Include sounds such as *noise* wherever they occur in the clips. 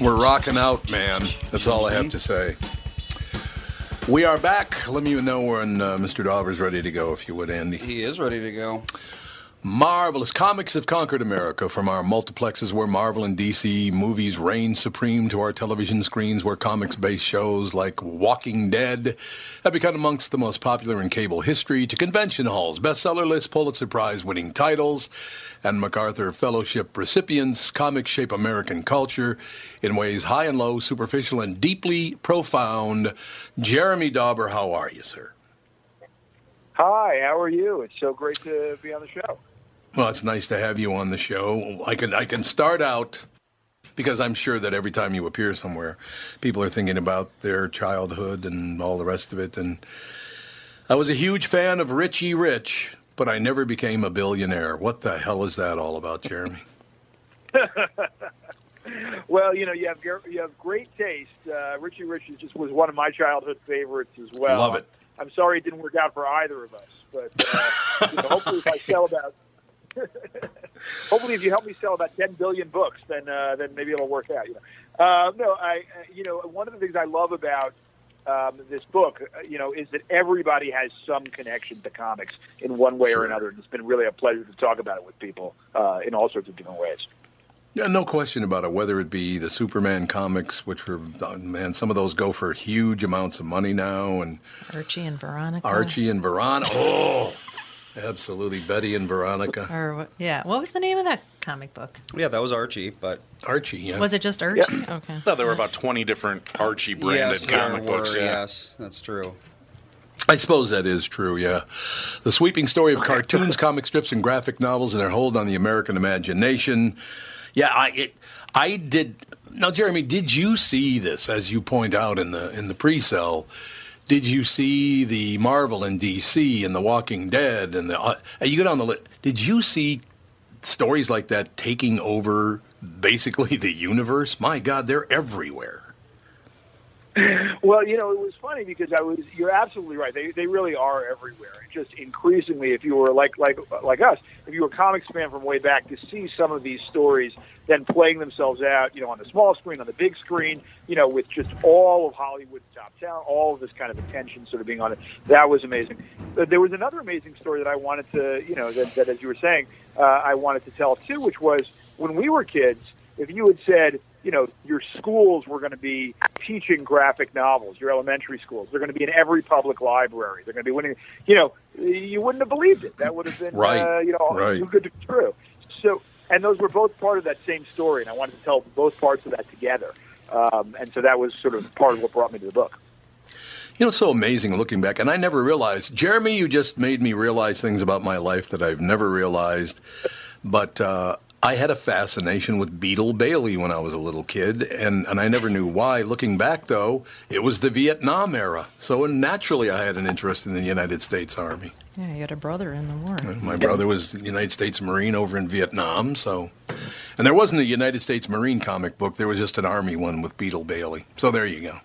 We're rocking out, man. That's all I have to say. We are back. Let me know when uh, Mr. Dauber's ready to go, if you would, Andy. He is ready to go. Marvelous. Comics have conquered America from our multiplexes where Marvel and DC movies reign supreme to our television screens where comics based shows like Walking Dead have become amongst the most popular in cable history to convention halls, bestseller lists, Pulitzer Prize winning titles, and MacArthur Fellowship recipients. Comics shape American culture in ways high and low, superficial and deeply profound. Jeremy Dauber, how are you, sir? Hi, how are you? It's so great to be on the show. Well, it's nice to have you on the show. I can I can start out because I'm sure that every time you appear somewhere, people are thinking about their childhood and all the rest of it. And I was a huge fan of Richie Rich, but I never became a billionaire. What the hell is that all about, Jeremy? *laughs* well, you know, you have you have great taste. Uh, Richie Rich just was one of my childhood favorites as well. Love it. I'm sorry it didn't work out for either of us, but uh, you know, hopefully, if I *laughs* sell about *laughs* hopefully, if you help me sell about 10 billion books, then uh, then maybe it'll work out. You know, uh, no, I you know one of the things I love about um, this book, uh, you know, is that everybody has some connection to comics in one way Sure. or another, and it's been really a pleasure to talk about it with people uh, in all sorts of different ways. Yeah, no question about it. Whether it be the Superman comics, which were uh, man, some of those go for huge amounts of money now, and Archie and Veronica. Archie and Veronica. Oh, absolutely, Betty and Veronica. Or what- yeah, what was the name of that comic book? Yeah, that was Archie, but Archie, yeah. Was it just Archie? Okay. No, there were about 20 different Archie branded yes, there comic books. were, Yeah. Yes, that's true. I suppose that is true, yeah. The sweeping story of cartoons, *laughs* comic strips, and graphic novels and their hold on the American imagination. Yeah, I it, I did. Now, Jeremy, did you see this as you point out in the in the pre-sell? Did you see the Marvel and DC and the Walking Dead and the? Uh, you go down the list. Did you see stories like that taking over basically the universe? My God, they're everywhere. Well, you know, it was funny because I was. You're absolutely right. They they really are everywhere. Just increasingly, if you were like like like us, if you were a comics fan from way back, to see some of these stories then playing themselves out, you know, on the small screen, on the big screen, you know, with just all of Hollywood's top talent, all of this kind of attention sort of being on it, that was amazing. But there was another amazing story that I wanted to, you know, that, that as you were saying, uh, I wanted to tell too, which was when we were kids. If you had said, you know, your schools were going to be teaching graphic novels, your elementary schools, they're going to be in every public library, they're going to be winning, you know, you wouldn't have believed it. That would have been, Right, uh, you know, right. too good to be true. So, and those were both part of that same story, and I wanted to tell both parts of that together. Um, and so that was sort of part of what brought me to the book. You know, it's so amazing looking back, and I never realized. Jeremy, you just made me realize things about my life that I've never realized. *laughs* But uh, I had a fascination with Beetle Bailey when I was a little kid, and, and I never knew why. Looking back, though, it was the Vietnam era. So naturally, I had an interest in the United States Army. Yeah, you had a brother in the war. My brother was United States Marine over in Vietnam, so. And there wasn't a United States Marine comic book, there was just an Army one with Beetle Bailey. So there you go.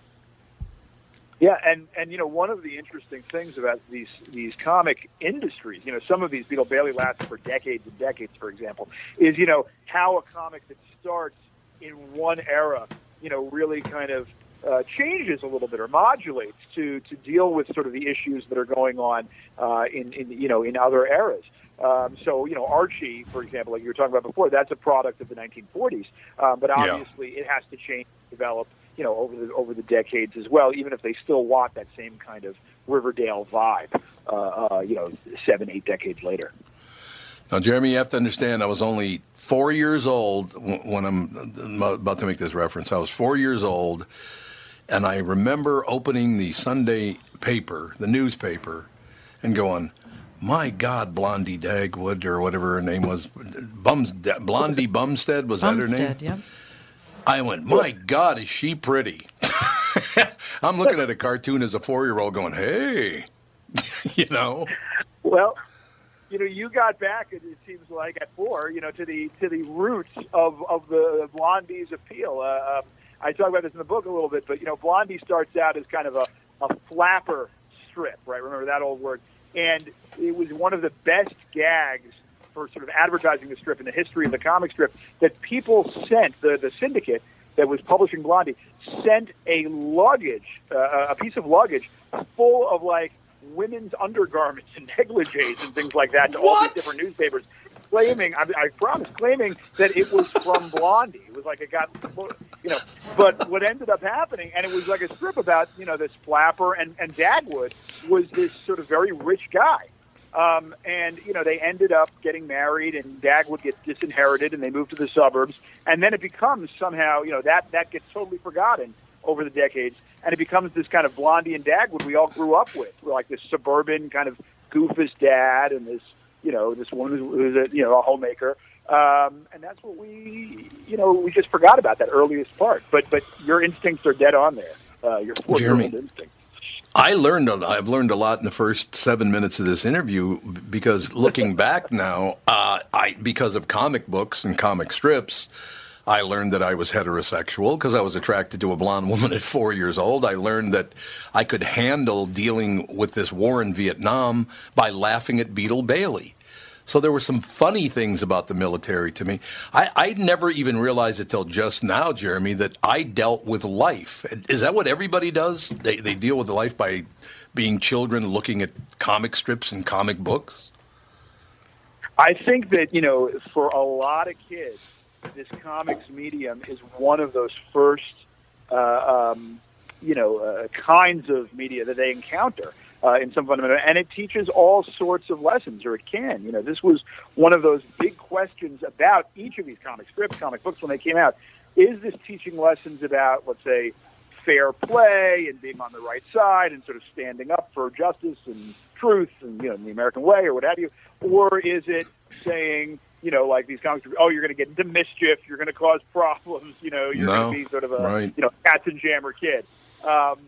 Yeah, and and you know one of the interesting things about these these comic industries, you know, some of these Beetle Bailey lasts for decades and decades, for example, is you know how a comic that starts in one era, you know, really kind of uh, changes a little bit or modulates to to deal with sort of the issues that are going on uh, in in you know in other eras. Um, so you know Archie, for example, like you were talking about before, that's a product of the 1940s, um, but Yeah. obviously it has to change, develop, you know, over the over the decades as well. Even if they still want that same kind of Riverdale vibe, uh, uh, you know, seven, eight decades later. Now, Jeremy, you have to understand, I was only four years old when I'm about to make this reference. I was four years old, and I remember opening the Sunday paper, the newspaper, and going, "My God, Blondie Dagwood or whatever her name was, Bums, Blondie Bumstead was that her name?" Bumstead, yep. I went, "My God, is she pretty?" *laughs* I'm looking at a cartoon as a four-year-old, going, "Hey," *laughs* you know. Well, you know, you got back. It, it seems like at four, you know, to the to the roots of of the Blondie's appeal. Uh, um, I talk about this in the book a little bit, but you know, Blondie starts out as kind of a, a flapper strip, right? Remember that old word? And it was one of the best gags for sort of advertising the strip in the history of the comic strip that people sent the the syndicate that was publishing Blondie sent a luggage, uh, a piece of luggage full of like women's undergarments and *laughs* negligees and things like that to all these different newspapers, claiming, I, I promise, claiming that it was from Blondie. It was like it got, you know, but what ended up happening, and it was like a strip about, you know, this flapper and, and Dagwood was this sort of very rich guy. Um, and you know they ended up getting married, and Dagwood gets disinherited, and they move to the suburbs. And then it becomes somehow, you know, that that gets totally forgotten over the decades, and it becomes this kind of Blondie and Dagwood we all grew up with, We're like this suburban kind of goofus dad, and this you know this woman who's, who's a you know a homemaker, Um, and that's what we, you know, we just forgot about that earliest part. But but your instincts are dead on there. Uh, your four-year-old Jeremy. instincts. I learned. a- I've learned a lot in the first seven minutes of this interview because looking *laughs* back now, uh, I because of comic books and comic strips, I learned that I was heterosexual because I was attracted to a blonde woman at four years old. I learned that I could handle dealing with this war in Vietnam by laughing at Beetle Bailey. So there were some funny things about the military to me. I, I never even realized it till just now, Jeremy, that I dealt with life. Is that what everybody does? They, they deal with life by being children looking at comic strips and comic books? I think that you know, for a lot of kids, this comics medium is one of those first, uh, um, you know, uh, kinds of media that they encounter uh, in some fundamental, and it teaches all sorts of lessons, or it can. You know, this was one of those big questions about each of these comic strips, comic books when they came out. Is this teaching lessons about, let's say, fair play and being on the right side and sort of standing up for justice and truth and you know the American way or what have you, or is it saying you know like these comics? Oh, you're going to get into mischief, you're going to cause problems, you know, you're No, going to be sort of a right. you know Katzenjammer Kid. Um,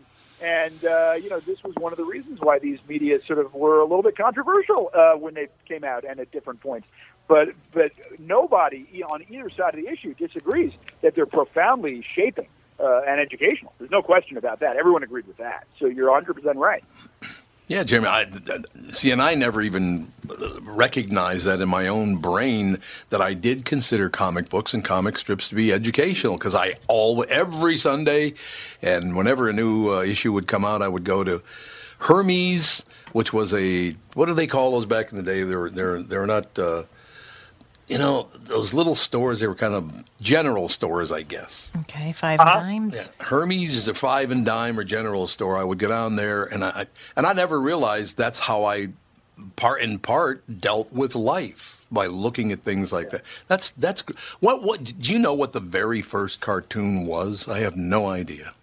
and uh, you know this was one of the reasons why these media sort of were a little bit controversial uh, when they came out and at different points. But but nobody on either side of the issue disagrees that they're profoundly shaping uh, and educational. There's no question about that. Everyone agreed with that. So you're 100 percent right. Yeah, Jeremy. I, see, and I never even recognized that in my own brain that I did consider comic books and comic strips to be educational because I all every Sunday, and whenever a new uh, issue would come out, I would go to Hermes, which was a what do they call those back in the day? They were they're they're not. Uh, you know those little stores. They were kind of general stores, I guess. Okay, 5 Uh-huh. times. Hermes is a five and dime or general store. I would go down there, and I and I never realized that's how I, part in part, dealt with life by looking at things like that. That's that's what what do you know what the very first cartoon was? I have no idea.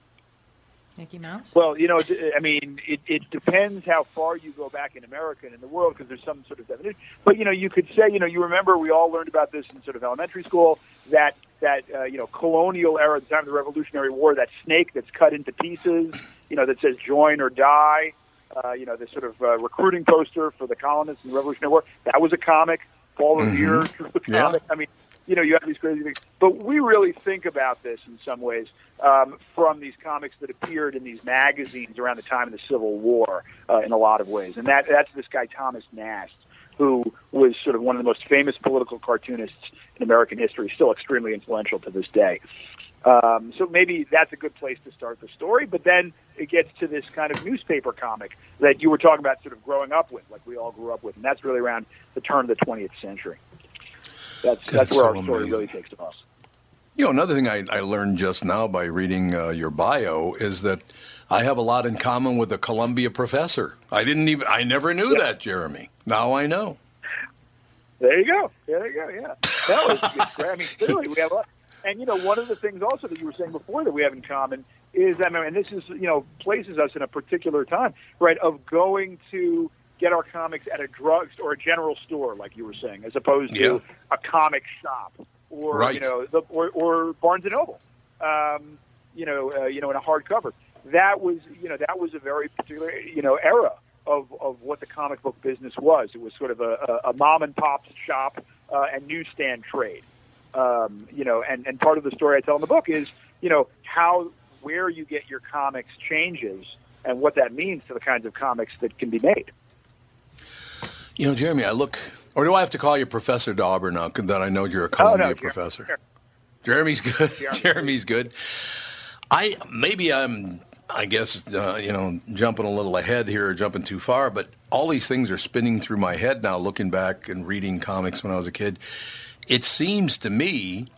Mickey Mouse. Well, you know, I mean, it, it depends how far you go back in America and in the world because there's some sort of definition. But you know, you could say, you know, you remember we all learned about this in sort of elementary school that that uh, you know colonial era, the time of the Revolutionary War, that snake that's cut into pieces, you know, that says "join or die." Uh, you know, this sort of uh, recruiting poster for the colonists in the Revolutionary War. That was a comic. Paul Revere drew a Yeah. comic. I mean, you know, you have these crazy things. But we really think about this in some ways um, from these comics that appeared in these magazines around the time of the Civil War uh, in a lot of ways. And that that's this guy, Thomas Nast, who was sort of one of the most famous political cartoonists in American history, still extremely influential to this day. Um, so maybe that's a good place to start the story. But then it gets to this kind of newspaper comic that you were talking about, sort of growing up with, like we all grew up with, and that's really around the turn of the 20th century. That's that's, That's where so our story amazing. really takes off. You know, another thing I, I learned just now by reading uh, your bio is that I have a lot in common with a Columbia professor. I didn't even I never knew that, Jeremy. Now I know. There you go. There you go. Yeah, that was. *laughs* I mean, clearly we have a. And you know, one of the things also that you were saying before that we have in common is, I mean, and this is you know places us in a particular time, right? Of going to get our comics at a drug store or a general store, like you were saying, as opposed Yeah. to a comic shop or Right. you know, the, or, or Barnes and Noble. Um, you know, uh, you know, in a hardcover. That was, you know, that was a very particular, you know, era of, of what the comic book business was. It was sort of a, a, a mom and pop shop uh, and newsstand trade. Um, you know, and, and part of the story I tell in the book is, you know, how where you get your comics changes and what that means to the kinds of comics that can be made. You know, Jeremy, I look, or do I have to call you Professor Dauber now? Then I know you're a Columbia Jer- professor. Sure. Jeremy's good. Jeremy's *laughs* Jeremy's good. I maybe I'm, I guess, uh, you know, jumping a little ahead here, or jumping too far. But all these things are spinning through my head now, looking back and reading comics when I was a kid. It seems to me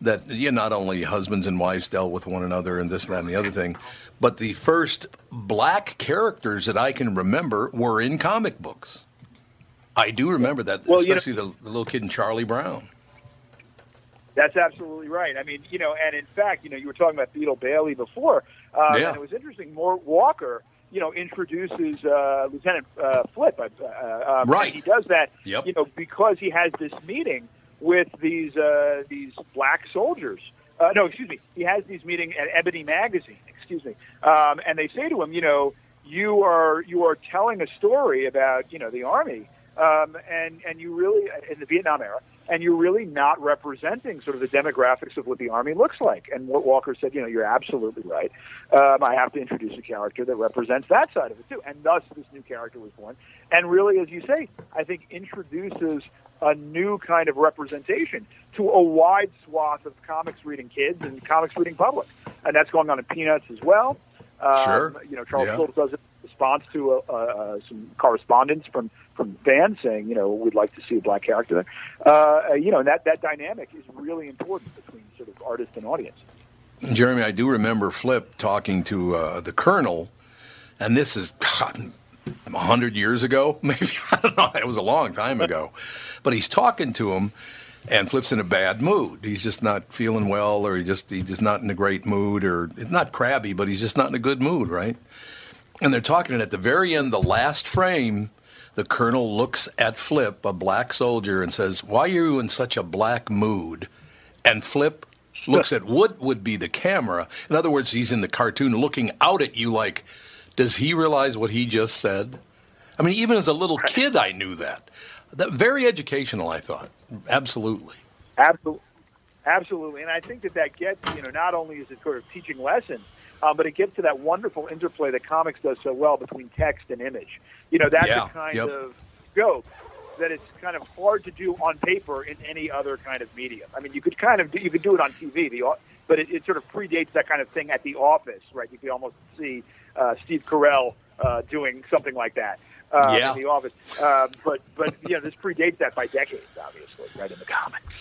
that yeah, not only husbands and wives dealt with one another and this, and that, and the other thing, but the first black characters that I can remember were in comic books. I do remember that, Well, you know- especially the, the little kid in Charlie Brown. That's absolutely right. I mean, you know, and in fact, you know, you were talking about Beetle Bailey before, um, Yeah. and it was interesting. Mort Walker, you know, introduces uh, Lieutenant uh, Flip. Uh, uh, um, Right. And he does that, Yep. you know, because he has this meeting with these uh, these black soldiers. Uh, no, excuse me. He has these meeting at Ebony Magazine. Excuse me. Um, and they say to him, you know, you are you are telling a story about you know the army, um, and and you really in the Vietnam era, and you're really not representing sort of the demographics of what the army looks like. And what Walker said, you know, you're absolutely right. Um, I have to introduce a character that represents that side of it too, and thus this new character was born. And really, as you say, I think introduces a new kind of representation to a wide swath of comics reading kids and comics reading public, and that's going on in Peanuts as well. Um, Sure. You know, Charles Yeah. Schulz does it response to uh, uh, some correspondence from from fans saying, you know, we'd like to see a black character. Uh, you know, that that dynamic is really important between sort of artist and audience. Jeremy, I do remember Flip talking to uh, the Colonel, and this is God, a hundred years ago, *laughs* maybe I don't know. It was a long time ago, but he's talking to him, and Flip's in a bad mood. He's just not feeling well, or he just he's just not in a great mood, or it's not crabby, but he's just not in a good mood, right? And they're talking, and at the very end, the last frame, the colonel looks at Flip, a black soldier, and says, "Why are you in such a black mood?" And Flip looks at what would be the camera. In other words, he's in the cartoon looking out at you like, does he realize what he just said? I mean, even as a little kid, I knew that. That very educational, I thought. Absolutely. Absolutely, absolutely, and I think that that gets you know not only is it sort of teaching lessons, um, but it gets to that wonderful interplay that comics does so well between text and image. You know, that's Yeah, a kind yep. of joke that it's kind of hard to do on paper in any other kind of medium. I mean, you could kind of do, you could do it on TV, the, but it, it sort of predates that kind of thing at the office, right? You could almost see uh, Steve Carell uh, doing something like that. Uh, Yeah. in the office, uh, but but you know this predates that by decades, obviously, right in the comics.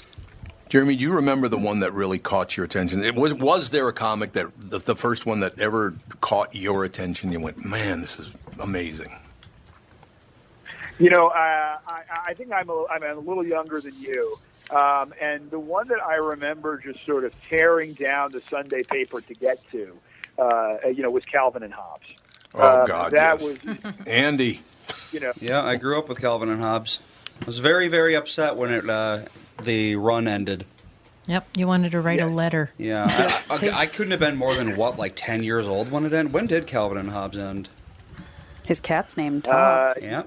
Jeremy, do you remember the one that really caught your attention? It was was there a comic that the, the first one that ever caught your attention? You went, man, this is amazing. You know, uh, I, I think I'm a, I'm a little younger than you. Um, and the one that I remember just sort of tearing down the Sunday paper to get to, uh, you know, was Calvin and Hobbes. Oh Um, God, that yes. was, *laughs* Andy. you know, Yeah, I grew up with Calvin and Hobbes. I was very, very upset when it uh, the run ended. Yep, you wanted to write a letter. Yeah, I, okay, *laughs* I couldn't have been more than what, like ten years old when it ended. When did Calvin and Hobbes end? His cat's named Uh, Yeah,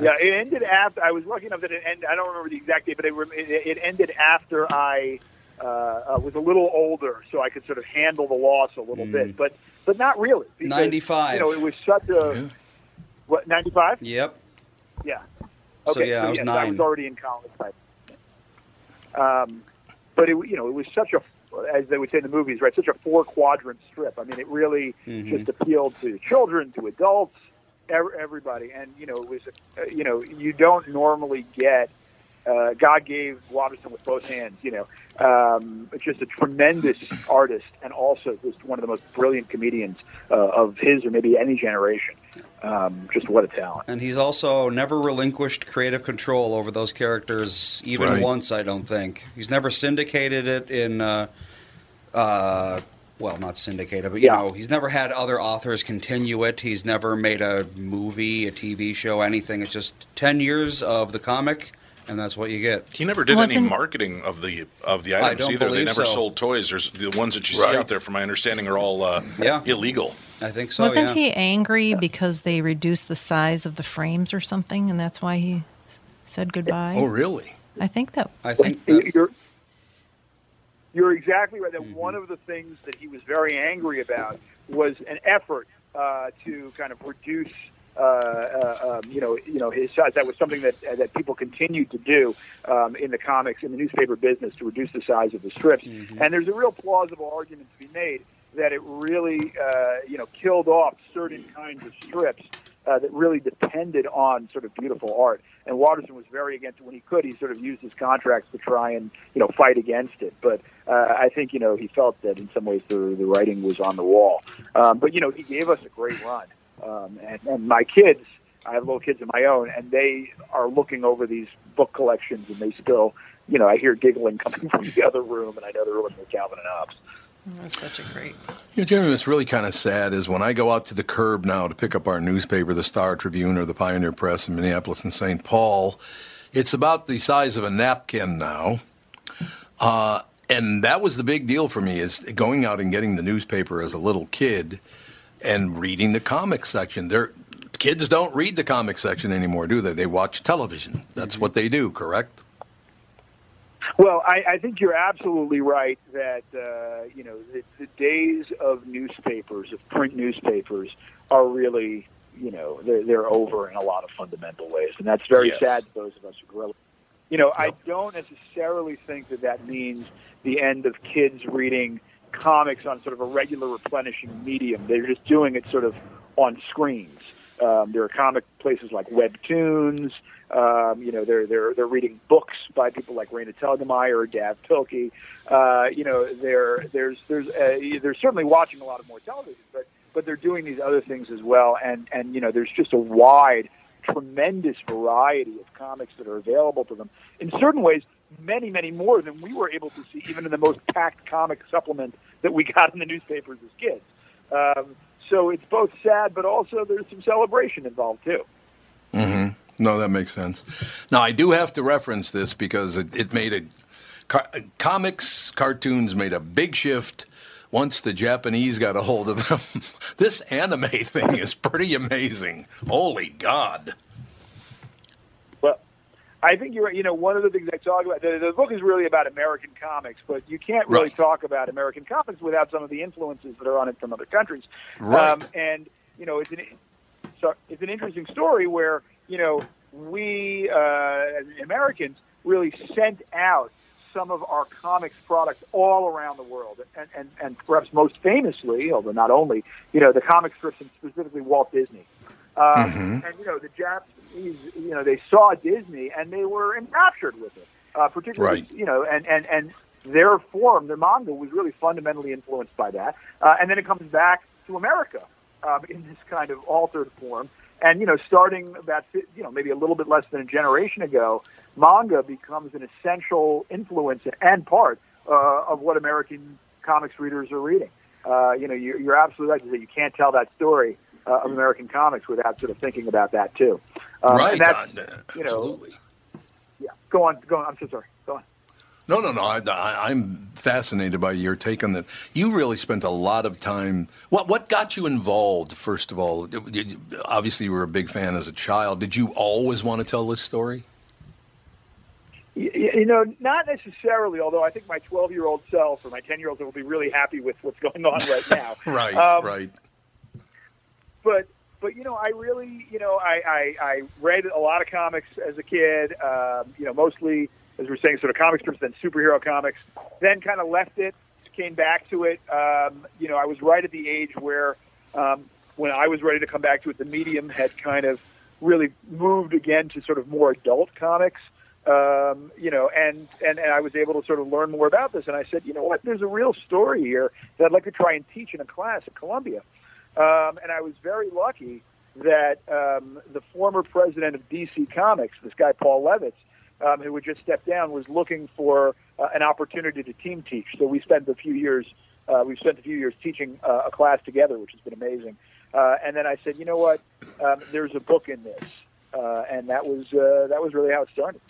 yeah, it ended after. I was lucky enough that it ended. I don't remember the exact date, but it, it, it ended after I uh, uh, was a little older, so I could sort of handle the loss a little bit. But but not really. 95. You know, it was such a what ninety five. yep. Yeah. So, yeah, I was yes, I was already in college. Um, but it, you know, it was such a, as they would say in the movies, right? Such a four quadrant strip. I mean, it really Mhm. just appealed to children, to adults, ev- everybody. And you know, it was, uh, you know, you don't normally get. Uh, God gave Watterson with both hands. You know, um, just a tremendous artist, and also just one of the most brilliant comedians uh, of his or maybe any generation. Um, just what a talent. And he's also never relinquished creative control over those characters, even Right. once. I don't think he's never syndicated it in. Uh, uh, well, not syndicated, but you Yeah. know, he's never had other authors continue it. He's never made a movie, a TV show, anything. It's just ten years of the comic, and that's what you get. He never did any Wasn't- marketing of the of the items either. They never so. sold toys. There's the ones that you Right. see out there, from my understanding, are all uh, Yeah. illegal. I think so. Wasn't yeah. he angry because they reduced the size of the frames or something, and that's why he said goodbye? Oh, really? I think that. I think You're- that's, you're, you're exactly right. That one of the things that he was very angry about was an effort uh, to kind of reduce, uh, uh, um, you know, you know, his size. That was something that uh, that people continued to do um, in the comics, in the newspaper business, to reduce the size of the strips. And there's a real plausible argument to be made that it really, uh, you know, killed off certain kinds of strips uh, that really depended on sort of beautiful art. And Watterson was very against it when he could. He sort of used his contracts to try and you know fight against it. But uh, I think you know he felt that in some ways the the writing was on the wall. Um, but you know he gave us a great run. Um, and, and my kids, I have little kids of my own, and they are looking over these book collections, and they still, you know, I hear giggling *laughs* coming from the other room, and I know they're looking at Calvin and Hobbes. That's such a great. You know, Jeremy, what's really kind of sad is when I go out to the curb now to pick up our newspaper, the Star Tribune or the Pioneer Press in Minneapolis and St. Paul, It's about the size of a napkin now. Uh, and that was the big deal for me is going out and getting the newspaper as a little kid and reading the comics section. There, kids don't read the comic section anymore, do they? They watch television. That's what they do, correct? Well, I, I think you're absolutely right that uh, you know the, the days of newspapers, of print newspapers, are really you know they're, they're over in a lot of fundamental ways, and that's very Yes. sad to those of us who grew up. You know, I don't necessarily think that that means the end of kids reading comics on sort of a regular replenishing medium. They're just doing it sort of on screens. Um, there are comic places like Webtoons. Um, you know, they're they're they're reading books by people like Raina Telgemeier or Dav Pilkey. Uh, you know, they're there's there's uh, they're certainly watching a lot of more television, but but they're doing these other things as well. And and you know, there's just a wide, tremendous variety of comics that are available to them. In certain ways, many many more than we were able to see even in the most packed comic supplement that we got in the newspapers as kids. Um, so it's both sad, but also there's some celebration involved too. hmm No, that makes sense. Now, I do have to reference this because it, it made a car, comics, cartoons made a big shift once the Japanese got a hold of them. *laughs* this anime thing is pretty amazing. Holy God! I think you're right. You know, one of the things I talk about, the, the book is really about American comics, but you can't really Right. talk about American comics without some of the influences that are on it from other countries. Right. Um, and, you know, it's an, so it's an interesting story where, you know, we, uh, as Americans, really sent out some of our comics products all around the world, and, and, and perhaps most famously, although not only, you know, the comic strips and specifically Walt Disney. Um, Mhm. And you know, the You know, they saw Disney and they were enraptured with it. Uh, particularly, Right. you know, and and and their form, their manga, was really fundamentally influenced by that. Uh, and then it comes back to America um, in this kind of altered form. And you know, starting about you know maybe a little bit less than a generation ago, manga becomes an essential influence and part uh, of what American comics readers are reading. Uh, you know, you're, you're absolutely right to say you can't tell that story uh, of American comics without sort of thinking about that too. Um, right? And that's, uh, you know, absolutely. yeah. Go on, go on. I'm so sorry. Go on. No, no, no. I, I'm fascinated by your take on that. You really spent a lot of time. What what got you involved? First of all, obviously you were a big fan as a child. Did you always want to tell this story? Y- y- You know, not necessarily. Although I think my 12 year old self or my 10 year old will be really happy with what's going on right *laughs* now. Right, Um, right. But but you know, I really you know I, I I read a lot of comics as a kid. Um, you know, mostly as we we're saying, sort of comic strips, then superhero comics. Then kind of left it, came back to it. Um, you know, I was right at the age where um, when I was ready to come back to it, the medium had kind of really moved again to sort of more adult comics. Um, you know, and, and and I was able to sort of learn more about this. And I said, you know what? There's a real story here that I'd like to try and teach in a class at Columbia. Um, and I was very lucky that um, the former president of DC Comics, this guy Paul Levitz, um, who had just stepped down, was looking for uh, an opportunity to team teach. So we spent a few years. Uh, we've spent a few years teaching uh, a class together, which has been amazing. Uh, and then I said, you know what? Um, there's a book in this, uh, and that was uh, that was really how it started.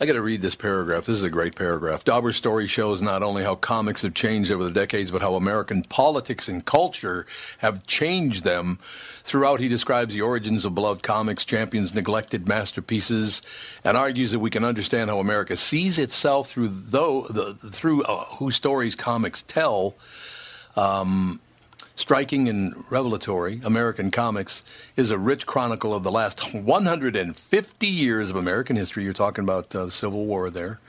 I got to read this paragraph. This is a great paragraph. Dauber's story shows not only how comics have changed over the decades, but how American politics and culture have changed them. Throughout, he describes the origins of beloved comics, champions neglected masterpieces, and argues that we can understand how America sees itself through though the through uh, whose stories comics tell. Um, Striking and revelatory, American Comics is a rich chronicle of the last *laughs* 150 years of American history. You're talking about uh, the Civil War there.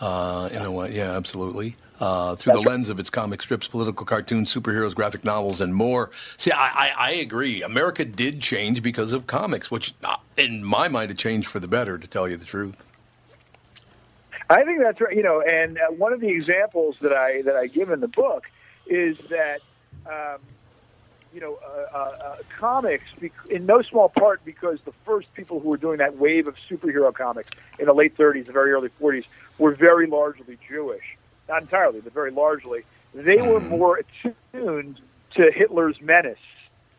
Uh, in a way, yeah, absolutely. Uh, through the lens of its comic strips, political cartoons, superheroes, graphic novels, and more. See, I, I, I agree. America did change because of comics, which, uh, in my mind, it changed for the better, to tell you the truth. I think that's right. You know, and uh, one of the examples that I that I give in the book is that um, you know uh, uh, uh, comics, bec- in no small part because the first people who were doing that wave of superhero comics in the late 30s, the very early 40s, were very largely Jewish. Not entirely, but very largely. They were more attuned to Hitler's menace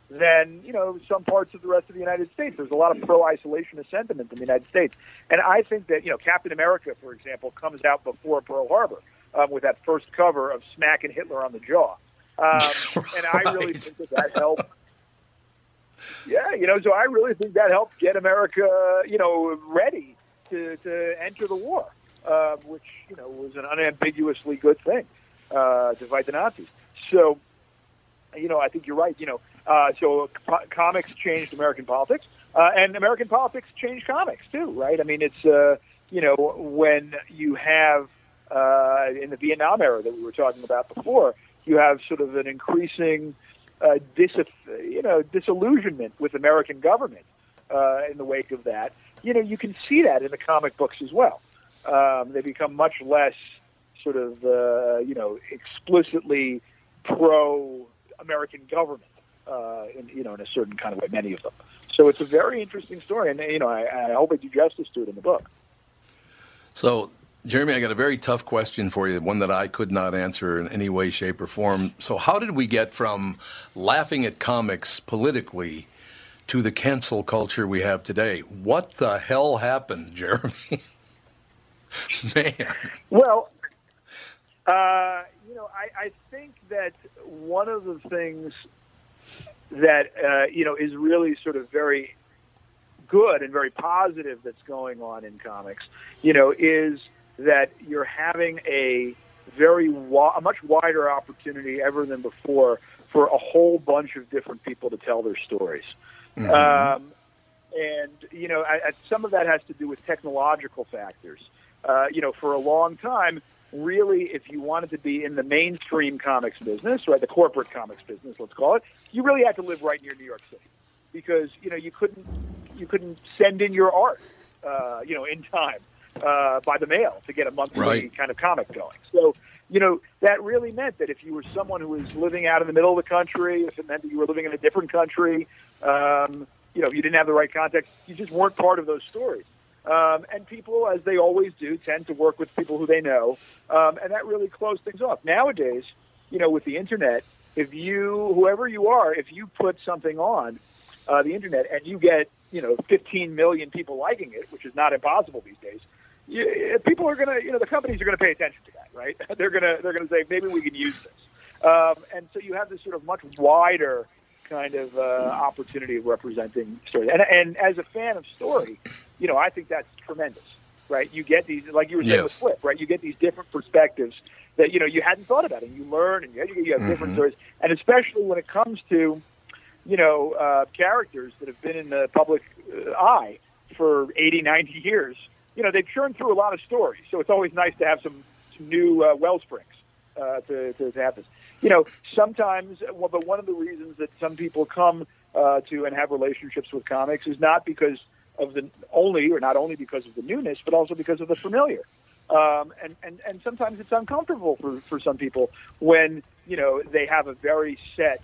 than you know some parts of the rest of the United States. There's a lot of pro-isolationist sentiment in the United States, and I think that you know Captain America, for example, comes out before Pearl Harbor um, with that first cover of smacking Hitler on the jaw, um, *laughs* and I really think that that helped. Yeah, you know, so I really think that helped get America, you know, ready to, to enter the war, uh, which you know was an unambiguously good thing uh, to fight the Nazis. So, you know, I think you're right. You know, uh, so co- comics changed American politics, uh, and American politics changed comics too, right? I mean, it's uh, you know when you have uh, in the Vietnam era that we were talking about before, you have sort of an increasing uh, dis- you know disillusionment with American government uh, in the wake of that. You know, you can see that in the comic books as well. Um, they become much less sort of uh, you know explicitly pro American government uh, in you know in a certain kind of way. Many of them. So it's a very interesting story, and you know I, I hope I do justice to it in the book. So, Jeremy, I got a very tough question for you, one that I could not answer in any way, shape, or form. So, how did we get from laughing at comics politically to the cancel culture we have today? What the hell happened, *laughs* Jeremy? Man. Well, uh, you know, I, I think that one of the things that uh, you know is really sort of very good and very positive that's going on in comics, you know, is that you're having a very wa- a much wider opportunity ever than before for a whole bunch of different people to tell their stories. Um, and you know, I, I, some of that has to do with technological factors. Uh, you know, for a long time, really, if you wanted to be in the mainstream comics business, right, the corporate comics business, let's call it, you really had to live right near New York City because you know you couldn't you couldn't send in your art, uh, you know, in time uh, by the mail to get a monthly Right. kind of comic going. So you know that really meant that if you were someone who was living out in the middle of the country, if it meant that you were living in a different country, um, you know, if you didn't have the right context, you just weren't part of those stories. Um, and people, as they always do, tend to work with people who they know, um, and that really closed things off. Nowadays, you know, with the internet, if you, whoever you are, if you put something on uh, the internet and you get, you know, 15 million people liking it, which is not impossible these days, you, people are gonna, you know, the companies are gonna pay attention to that, right? *laughs* they're gonna, they're gonna say maybe we can use this, um, and so you have this sort of much wider kind of uh, opportunity of representing story. And, and as a fan of story, you know, I think that's tremendous, right? You get these, like you were saying with Flip, right? You get these different perspectives that you know you hadn't thought about, and you learn, and you, you have different Mhm. stories, and especially when it comes to, you know, uh, characters that have been in the public uh, eye for 80, 90 years. You know, they've churned through a lot of stories, so it's always nice to have some, some new uh, well springs uh, to, to, to have this. You know, sometimes, well, but one of the reasons that some people come uh, to and have relationships with comics is not because of the only, or not only because of the newness, but also because of the familiar. Um, and, and, and sometimes it's uncomfortable for, for some people when, you know, they have a very set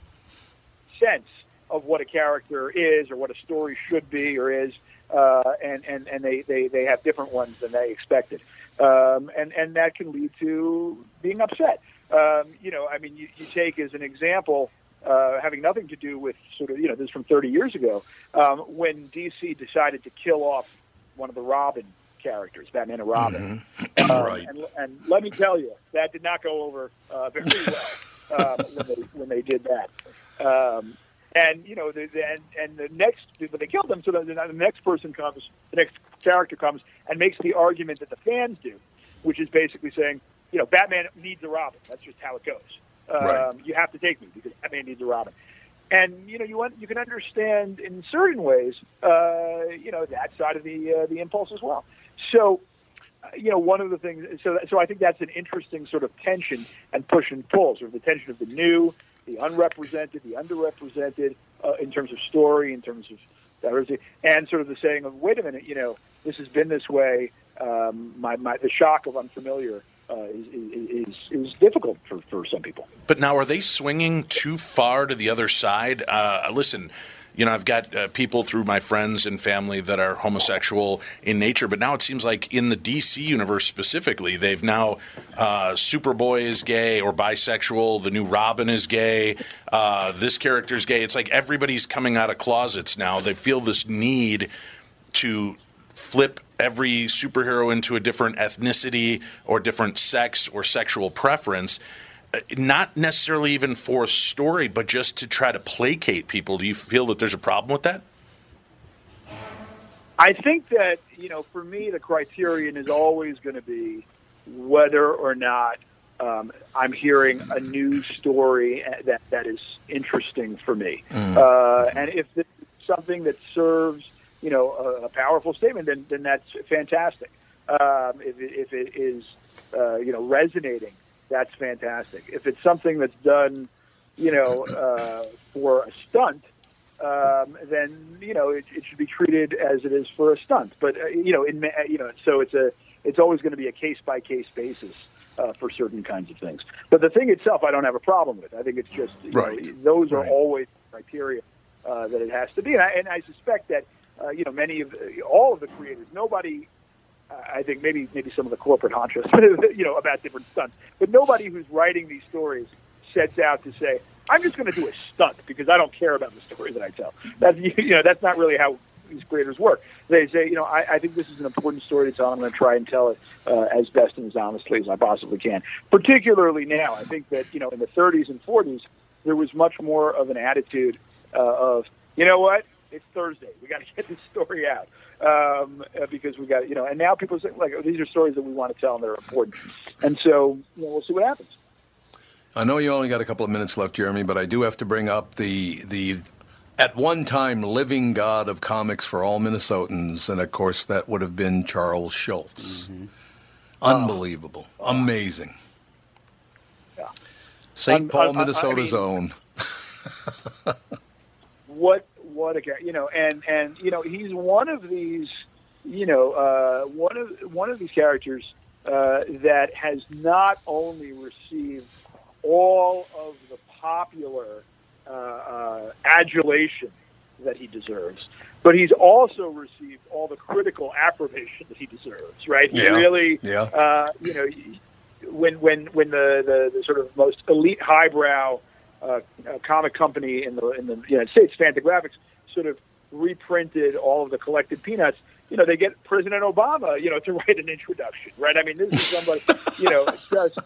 sense of what a character is or what a story should be or is, uh, and, and, and they, they, they have different ones than they expected. Um, and, and that can lead to being upset. Um, you know, I mean, you, you take as an example, uh, having nothing to do with sort of, you know, this is from 30 years ago, um, when DC decided to kill off one of the Robin characters, Batman and Robin. Um, *coughs* Right. and, and let me tell you, that did not go over uh, very well um, *laughs* when, they, when they did that. And you know, the, the, and, and the next when they killed them, so the, the next person comes, the next character comes and makes the argument that the fans do, which is basically saying, you know, Batman needs a Robin. That's just how it goes. Um, Right. You have to take me because Batman needs a Robin. And you know, you want, you can understand in certain ways, uh, you know, that side of the uh, the impulse as well. So, uh, you know, one of the things. So, so I think that's an interesting sort of tension and push and pull, sort of the tension of the new, the unrepresented, the underrepresented, uh, in terms of story, in terms of diversity, and sort of the saying of, wait a minute, you know, this has been this way. Um, my, my the shock of unfamiliar uh, is, is is difficult for, for some people. But now, are they swinging too far to the other side? Uh, listen, you know, I've got uh, people through my friends and family that are homosexual in nature, but now it seems like in the DC universe specifically, they've now uh, Superboy is gay or bisexual. The new Robin is gay. Uh, this character is gay. It's like everybody's coming out of closets now. They feel this need to flip every superhero into a different ethnicity or different sex or sexual preference not necessarily even for a story but just to try to placate people do you feel that there's a problem with that I think that you know, for me, the criterion is always going to be whether or not um, I'm hearing a new story that that is interesting for me, Mm. uh, and if it's something that serves you know a, a powerful statement, then then that's fantastic. Um, if, it, if it is uh, you know resonating, that's fantastic. If it's something that's done you know uh, for a stunt, um, then you know it, it should be treated as it is for a stunt. But uh, you know, in, you know, so it's a it's always going to be a case by case basis uh, for certain kinds of things. But the thing itself, I don't have a problem with. I think it's just you know, those are always criteria uh, that it has to be, and I, and I suspect that uh, you know many of the, all of the creators, nobody. I think maybe maybe some of the corporate honchos, *laughs* you know, about different stunts. But nobody who's writing these stories sets out to say, "I'm just going to do a stunt because I don't care about the story that I tell." That's *laughs* you know, that's not really how these creators work. They say, you know, I, I think this is an important story to tell. I'm going to try and tell it uh, as best and as honestly as I possibly can. Particularly now, I think that you know, in the 30s and 40s, there was much more of an attitude uh, of, you know what, it's Thursday, we got to *laughs* get this story out um, uh, because we got, you know, and now people say like, oh, these are stories that we want to tell and they're important, and so you know, we'll see what happens. I know you only got a couple of minutes left, Jeremy, but I do have to bring up the the at one time living god of comics for all Minnesotans, and of course that would have been Charles Schulz. Unbelievable, amazing. St. Un- Paul, I- I Minnesota's mean- own. *laughs* what what a guy you know and and you know he's one of these you know uh, one of one of these characters uh, that has not only received all of the popular uh, uh, adulation that he deserves, but he's also received all the critical approbation that he deserves. Right? He Yeah. really, Yeah. uh, you know, when when when the, the, the sort of most elite highbrow uh, uh, comic company in the in the United States, Fantagraphics, sort of reprinted all of the collected peanuts. You know, they get President Obama, you know, to *laughs* write an introduction, right? I mean, this is somebody, you know, it's just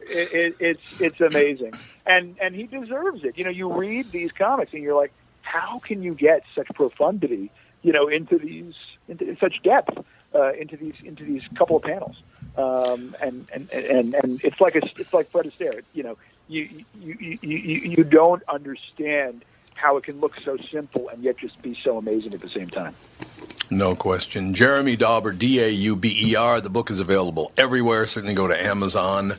it, it, it's it's amazing, and and he deserves it. You know, you read these comics and you're like, how can you get such profundity, you know, into these into such depth uh, into these into these couple of panels? Um, and, and and and it's like a it's like Fred Astaire. You know, you you, you you you don't understand how it can look so simple and yet just be so amazing at the same time. No question. Jeremy Dauber, D A U B E R. The book is available everywhere. Certainly go to Amazon.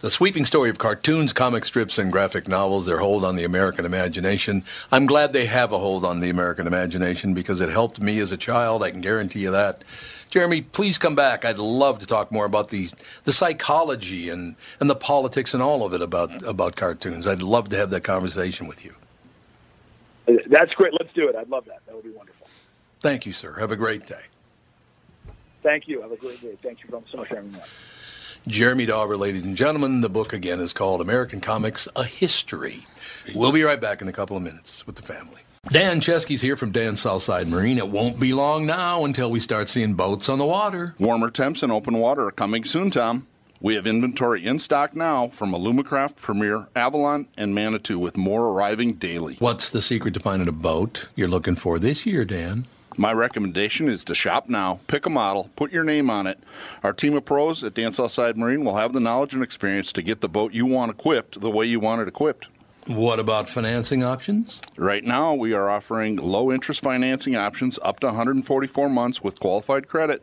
The sweeping story of cartoons, comic strips, and graphic novels, their hold on the American imagination. I'm glad they have a hold on the American imagination because it helped me as a child. I can guarantee you that. Jeremy, please come back. I'd love to talk more about the the psychology and, and the politics and all of it about about cartoons. I'd love to have that conversation with you. That's great. Let's do it. I'd love that. That would be wonderful. Thank you, sir. Have a great day. Thank you. Have a great day. Thank you so much for having me. Jeremy Dauber, ladies and gentlemen. The book again is called American Comics: A History. We'll be right back in a couple of minutes with the family. Dan Chesky's here from Dan Southside Marine. It won't be long now until we start seeing boats on the water. Warmer temps and open water are coming soon, Tom. We have inventory in stock now from Alumacraft, Premier, Avalon, and Manitou, with more arriving daily. What's the secret to finding a boat you're looking for this year, Dan? My recommendation is to shop now, pick a model, put your name on it. Our team of pros at Dan Southside Marine will have the knowledge and experience to get the boat you want equipped the way you want it equipped. What about financing options? Right now, we are offering low interest financing options up to 144 months with qualified credit.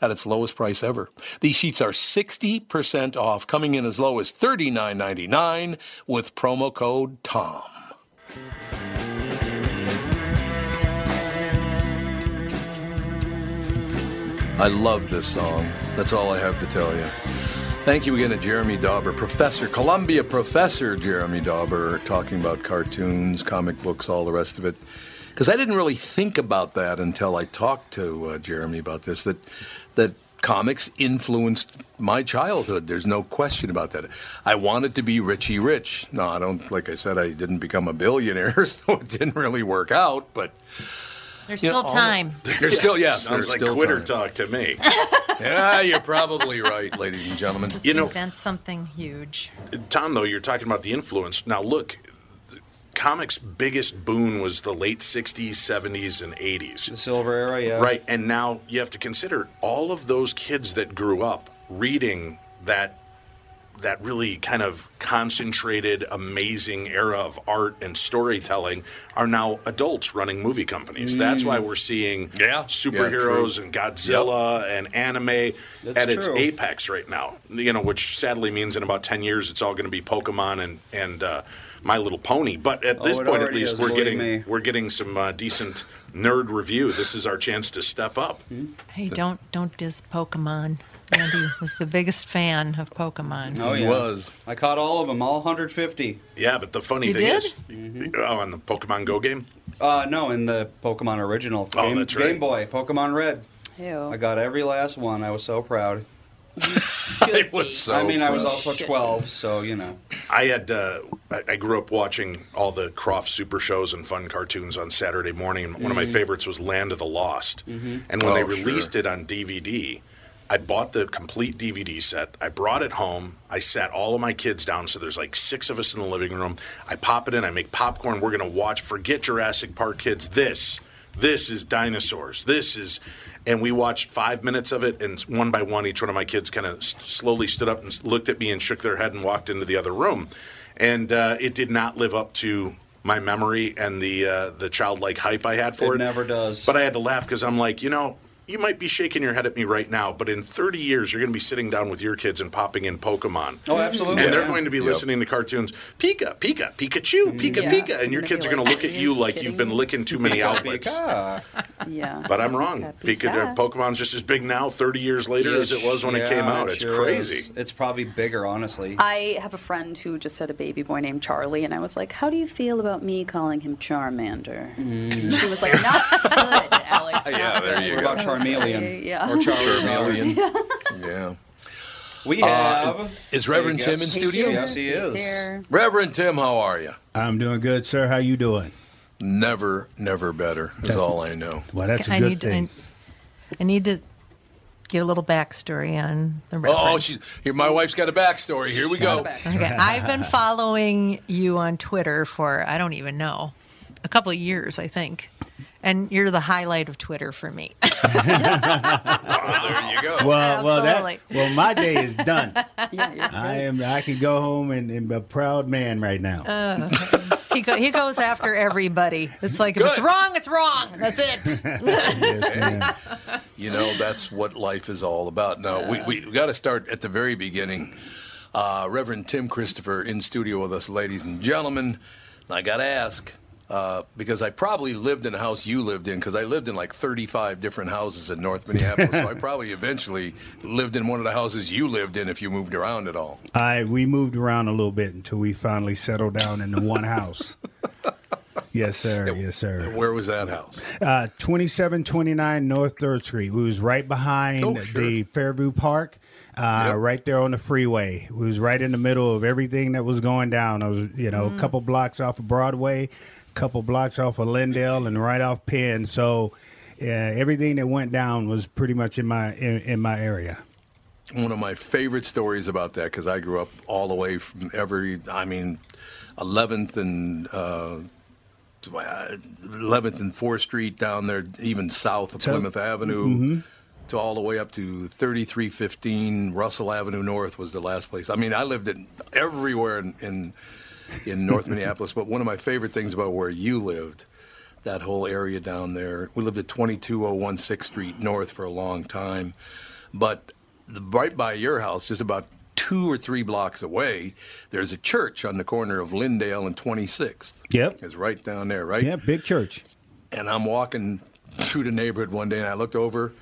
at its lowest price ever. These sheets are 60% off, coming in as low as $39.99 with promo code TOM. I love this song. That's all I have to tell you. Thank you again to Jeremy Dauber, Professor, Columbia Professor Jeremy Dauber, talking about cartoons, comic books, all the rest of it. Because I didn't really think about that until I talked to uh, Jeremy about this. That that comics influenced my childhood. There's no question about that. I wanted to be Richie Rich. No, I don't. Like I said, I didn't become a billionaire, *laughs* so it didn't really work out. But There's still know, all- time. *laughs* There's still yeah. Sounds there's like still quitter time. talk to me. *laughs* Yeah, you're probably right, ladies and gentlemen. Just You know- invent something huge. Tom, though, you're talking about the influence. Now, look, the comics' biggest boon was the late 60s, 70s, and 80s. The silver era, yeah. Right. And now you have to consider all of those kids that grew up reading that that really kind of concentrated, amazing era of art and storytelling are now adults running movie companies. That's why we're seeing superheroes true. and Godzilla and anime That's at its apex right now. You know, which sadly means in about ten years it's all going to be Pokemon and and uh, My Little Pony. But at Oh, this it point, at least, is, we're getting me. we're getting some uh, decent nerd review. This is our chance to step up. Hey, don't don't diss Pokemon. Andy was the biggest fan of Pokemon. Oh, yeah. He was. I caught all of them, all 150. Yeah, but the funny You thing did? is, oh, on the Pokemon Go game. Uh, no, in the Pokemon original. Oh, Game, that's right. Game Boy, Pokemon Red. Ew. I got every last one. I was so proud. *laughs* I was so I mean, I was proud. also 12, so, you know. I had uh, I, I grew up watching all the Krofft Super shows and fun cartoons on Saturday morning, and one of my Mhm. favorites was Land of the Lost. Mhm. And when they Oh, sure. released it on DVD, I bought the complete DVD set. I brought it home. I sat all of my kids down, so there's like six of us in the living room. I pop it in. I make popcorn. We're gonna watch. Forget Jurassic Park, kids. This, this is dinosaurs. This is, and we watched five minutes of it, and one by one, each one of my kids kind of st- slowly stood up and looked at me and shook their head and walked into the other room, and uh, it did not live up to my memory and the uh, the childlike hype I had for It it. never does. But I had to laugh because I'm like, you know, you might be shaking your head at me right now, but in 30 years, you're going to be sitting down with your kids and popping in Pokemon. Oh, absolutely. And they're going to be Yep. listening to cartoons, Pika, Pika, Pikachu, Pika, Yeah. Pika, and your They're kids are gonna going to be look at you like you've been licking too many outlets. Yeah. But I'm wrong. Pika, uh, Pokemon's just as big now, 30 years later, as it was when it came Yeah, out. It's sure crazy. is. It's probably bigger, honestly. I have a friend who just had a baby boy named Charlie, and I was like, "How do you feel about me calling him Charmander?" And she was like, "Not good, *laughs* Alex." Yeah, there good." you go. About Charmeleon? Yeah. Or Charizard? Yeah. We Uh, have. is Reverend Tim in guess- studio? Yes, he He's is. here. Reverend Tim, how are you? I'm doing good, sir. How you doing? Never, never better is all I know. Well, that's a I good need thing. To, I, I need to give a little backstory on the reference. Oh, she, here, my wife's got a backstory. Here we go. Okay, I've been *laughs* following you on Twitter for I don't even know a couple of years, I think, and you're the highlight of Twitter for me. *laughs* there you go. Well, well, that, well, my day is done. *laughs* Yeah, you're I am. I can go home and, and be a proud man right now. Uh, He, go, he goes after everybody. It's like, if it's wrong, it's wrong. That's it. *laughs* Hey, you know, that's what life is all about. No, we, we got to start at the very beginning. Uh, Reverend Tim Christopher in studio with us, ladies and gentlemen. And I got to ask, uh, because I probably lived in a house you lived in, because I lived in like 35 different houses in North Minneapolis. so I *laughs* probably eventually lived in one of the houses you lived in if you moved around at all. I we moved around a little bit until we finally settled down into one house. *laughs* Yes, sir. Yes, sir. Where was that house? Uh, 2729 North 3rd Street. We was right behind Oh, sure. the Fairview Park, uh, Yep. right there on the freeway. We was right in the middle of everything that was going down. I was, you know, a couple blocks off of Broadway, couple blocks off of Lyndale and right off Penn. So uh, everything that went down was pretty much in my in, in my area. one of my favorite stories about that because I grew up all the way from every, I mean, 11th and uh, 11th and 4th Street down there, even south of So- Plymouth Avenue, Mhm. to all the way up to 3315 Russell Avenue North was the last place. I mean, I lived in everywhere in in, in North Minneapolis, but one of my favorite things about where you lived. That whole area down there. We lived at 22016 6th Street North for a long time. But the, right by your house, just about two or three blocks away, there's a church on the corner of Lyndale and 26th. Yep. It's right down there, right? Yeah, big church. And I'm walking through the neighborhood one day and I looked over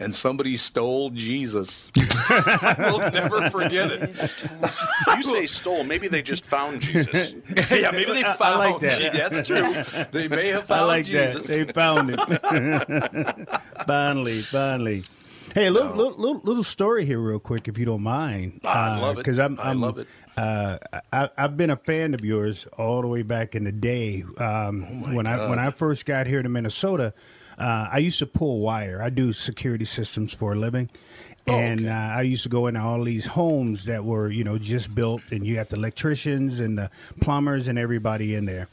and somebody stole Jesus. *laughs* we'll never forget it. you say stole, maybe they just found Jesus. *laughs* yeah, maybe they I- I found like that. Je- That's true. They may have I found like Jesus. that. They found it. *laughs* finally, finally. Hey, a little, little, little, little story here, real quick, if you don't mind. I love it. Because I'm, I I'm, love it. Uh, I, I've been a fan of yours all the way back in the day. Um, Oh when I when I first got here to Minnesota, uh, I used to pull wire. I do security systems for a living. Oh, And uh, I used to go into all these homes that were, you know, just built, and you had the electricians and the plumbers and everybody in there.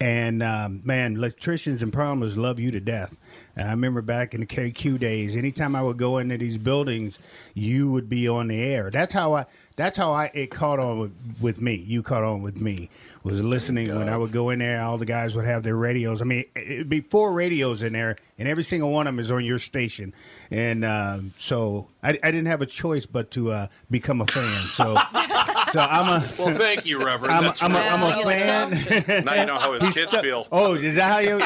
And um, man, electricians and plumbers love you to death. And I remember back in the KQ days, anytime I would go into these buildings, you would be on the air. That's how I. That's how I it caught on with, with me. You caught on with me. Was listening when I would go in there. All the guys would have their radios. I mean, it'd be four radios in there, and every single one of them is on your station. And um, so I, I didn't have a choice but to uh, become a fan. So, *laughs* so I'm a. *laughs* Well, thank you, Reverend. I'm, That's I'm, a, right. I'm a *laughs* Now you know how his He's kids stuck- feel. Oh, is that how you?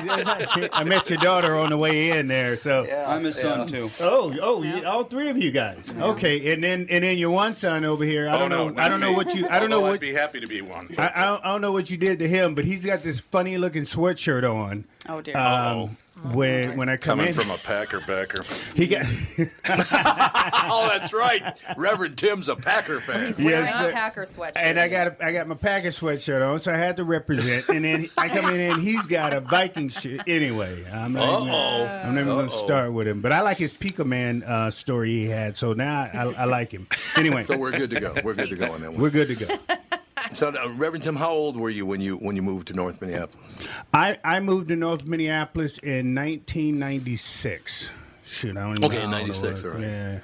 I met your daughter on the way in there. So yeah, I'm his son too. Oh, oh, you- all three of you guys. Okay, and then and then your one son over here. I Oh, don't no, know. not I don't know what you. I don't know what. I'd be happy to be one. I, I, don't, I don't know what you did to him, but he's got this funny looking sweatshirt on. Oh dear. Um, when when I come Coming in, from a Packer backer. *laughs* he got. *laughs* oh, that's right. Reverend Tim's a Packer fan. He's wearing Yes, a. Packer sweatshirt. And I got a, I got my Packer sweatshirt on, so I had to represent. And then I come in and he's got a Viking shirt. Anyway, I'm not even, Uh-oh. I'm never going to start with him. But I like his Pico Man uh, story he had, so now I, I like him. Anyway, So we're good to go. We're good to go on that one. we're good to go. *laughs* *laughs* So, uh, Reverend Tim, how old were you when you when you moved to North Minneapolis? I, I moved to North Minneapolis in 1996. Shoot, I don't even Okay, know I 96, was. all right. Yeah.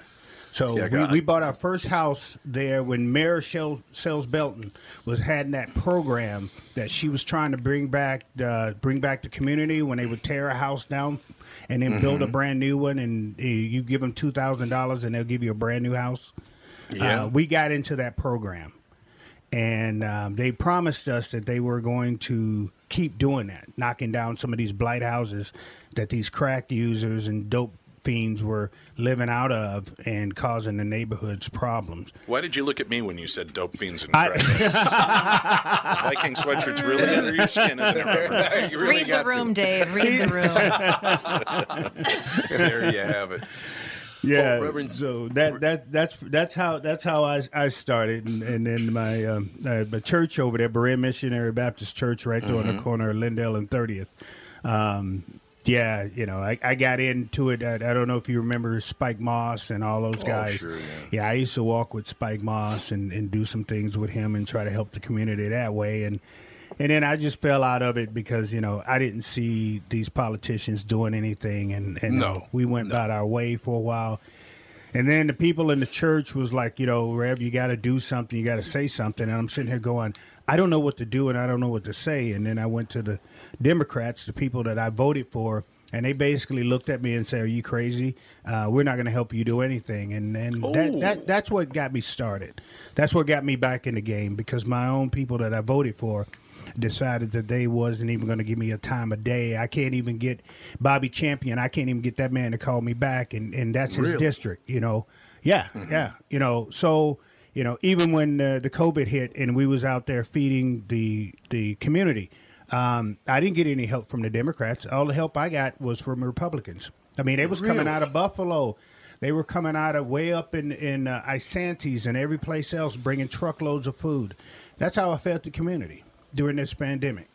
So Yeah, we, we bought our first house there when Mayor Shell, Sayles Belton was had that program that she was trying to bring back uh, bring back the community when they would tear a house down and then build a Mm-hmm. brand new one and uh, you give them two thousand dollars and they'll give you a brand new house. Yeah. Uh, we got into that program and um, they promised us that they were going to keep doing that, knocking down some of these blight houses that these crack users and dope fiends were living out of and causing the neighborhoods problems. Why did you look at me when you said dope fiends and I- crack? *laughs* Viking sweatshirt's really under your skin, isn't it, Reverend? You really Read the got to. room, Dave. Read the *laughs* room. There you have it. Yeah, Well, Reverend- so that that that's that's how that's how I, I started, and, and then my um, uh, my church over there, Berea Missionary Baptist Church, right there on Mm-hmm. the corner of Lyndale and Thirtieth. Um, yeah, you know, I, I got into it. I, I don't know if you remember Spike Moss and all those Oh, guys. sure, yeah. I used to walk with Spike Moss and, and do some things with him and try to help the community that way. And and then I just fell out of it because you know I didn't see these politicians doing anything, and and No, we went about our way for a while. And then the people in the church was like, you know, Rev, you got to do something, you got to say something. And I'm sitting here going, I don't know what to do and I don't know what to say. And then I went to the Democrats, the people that I voted for, and they basically looked at me and said, "Are you crazy? Uh, we're not going to help you do anything." And and that, that that's what got me started. That's what got me back in the game because my own people that I voted for decided that they wasn't even going to give me a time of day. I can't even get Bobby Champion. I can't even get that man to call me back, and and that's his Really? district. You know, yeah, yeah. You know, so you know, even when uh, the COVID hit and we was out there feeding the the community, um, I didn't get any help from the Democrats. All the help I got was from Republicans. I mean, they was coming out of Buffalo. They were coming out of way up in in uh, Isantes and every place else, bringing truckloads of food. That's how I felt the community during this pandemic.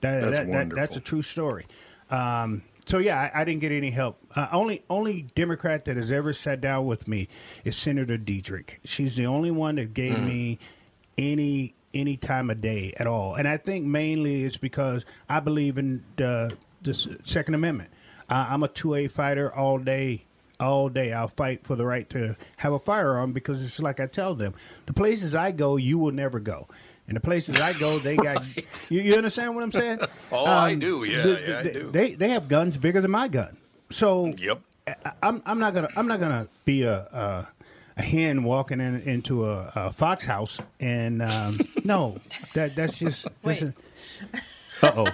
That, That's that- that- that's a true story. Um, so yeah, I, I didn't get any help. Uh, only only Democrat that has ever sat down with me is Senator Diedrich. She's the only one that gave Mm. me any any time of day at all, and I think mainly it's because I believe in the the Second Amendment. I, I'm a two A fighter all day. All day, I'll fight for the right to have a firearm because it's like I tell them: the places I go, you will never go, and the places I go, they got. *laughs* You, you understand what I'm saying? *laughs* Oh, I Um, do. Yeah, the- yeah, I the- do. They they have guns bigger than my gun. So Yep. I, I'm I'm not gonna I'm not gonna be a a, a hen walking in, into a, a fox house and um, *laughs* no that that's just Wait. uh oh.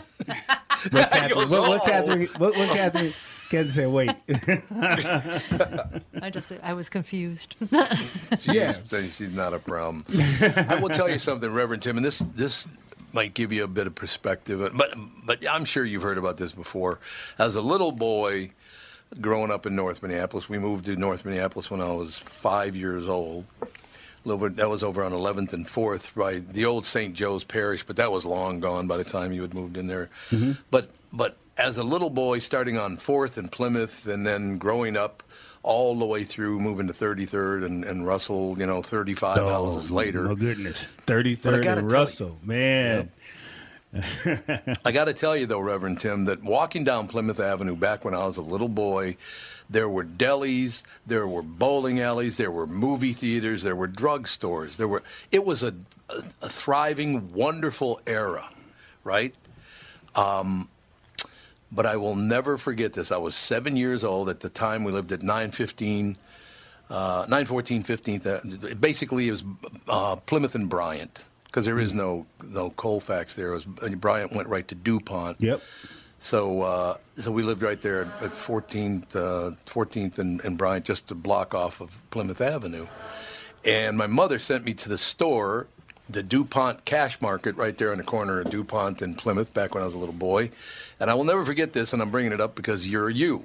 What Catherine? What, what Catherine? What, what Catherine? Catherine said, "Wait." *laughs* *laughs* I just I was confused. *laughs* She's, she's not a problem. I will tell you something, Reverend Tim, and this this might give you a bit of perspective, but but I'm sure you've heard about this before. As a little boy, growing up in North Minneapolis, we moved to North Minneapolis when I was five years old. A little bit- That was over on 11th and 4th, right? The old St. Joe's Parish, but that was long gone by the time you had moved in there. Mm-hmm. But but as a little boy, starting on 4th and Plymouth, and then growing up all the way through, moving to 33rd and, and Russell, you know, 35 houses later. Oh goodness, thirty But I third gotta and tell you- Russell, man. I got to tell you, though, Reverend Tim, that walking down Plymouth Avenue back when I was a little boy, there were delis, there were bowling alleys, there were movie theaters, there were drugstores. There were. It was a, a, a thriving, wonderful era, right? Um, but I will never forget this. I was seven years old at the time. We lived at 915, uh, 914 15th. Uh, basically, it was uh, Plymouth and Bryant because there is no no Colfax there. It was, Bryant went right to DuPont. Yep. So uh, so we lived right there at 14th, uh, 14th and, and Bryant, just a block off of Plymouth Avenue. And my mother sent me to the store, the DuPont Cash Market, right there on the corner of DuPont and Plymouth, back when I was a little boy. And I will never forget this, and I'm bringing it up because you're you.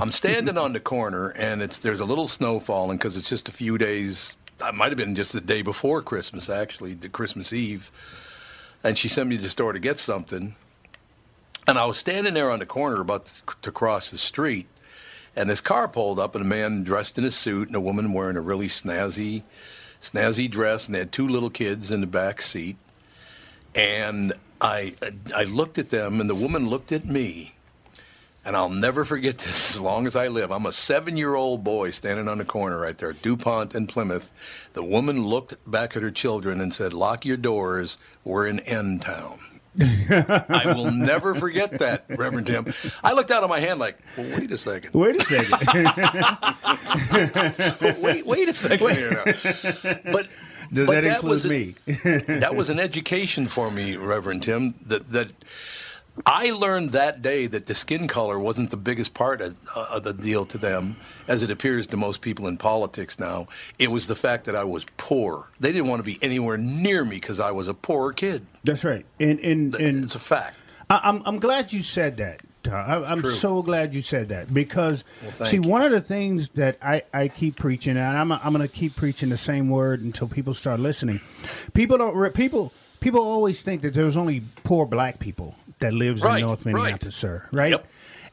I'm *laughs* standing on the corner, and it's there's a little snow falling because it's just a few days. It might have been just the day before Christmas, actually, the Christmas Eve. And she sent me to the store to get something. And I was standing there on the corner about to- to cross the street, and this car pulled up, and a man dressed in a suit and a woman wearing a really snazzy, snazzy dress, and they had two little kids in the back seat. And I, I looked at them, and the woman looked at me, and I'll never forget *laughs* this as long as I live. I'm a seven-year-old boy standing on the corner right there, DuPont and Plymouth. The woman looked back at her children and said, "Lock your doors. We're in End Town." *laughs* I will never forget that, Reverend Tim. I looked out of my hand like, well, wait a second. Wait a second. *laughs* wait, wait a second now. But Does but that include was a- me? *laughs* that was an education for me, Reverend Tim. That that I learned that day that the skin color wasn't the biggest part of, uh, of the deal to them, as it appears to most people in politics now. It was the fact that I was poor. They didn't want to be anywhere near me because I was a poor kid. That's right. And and, and it's a fact. I, I'm I'm glad you said that. I, I'm True. so glad you said that because Well, see you. one of the things that I, I keep preaching and I'm I'm going to keep preaching the same word until people start listening. People don't people people always think that there's only poor black people that lives Right, in North right. Minneapolis, sir. Right.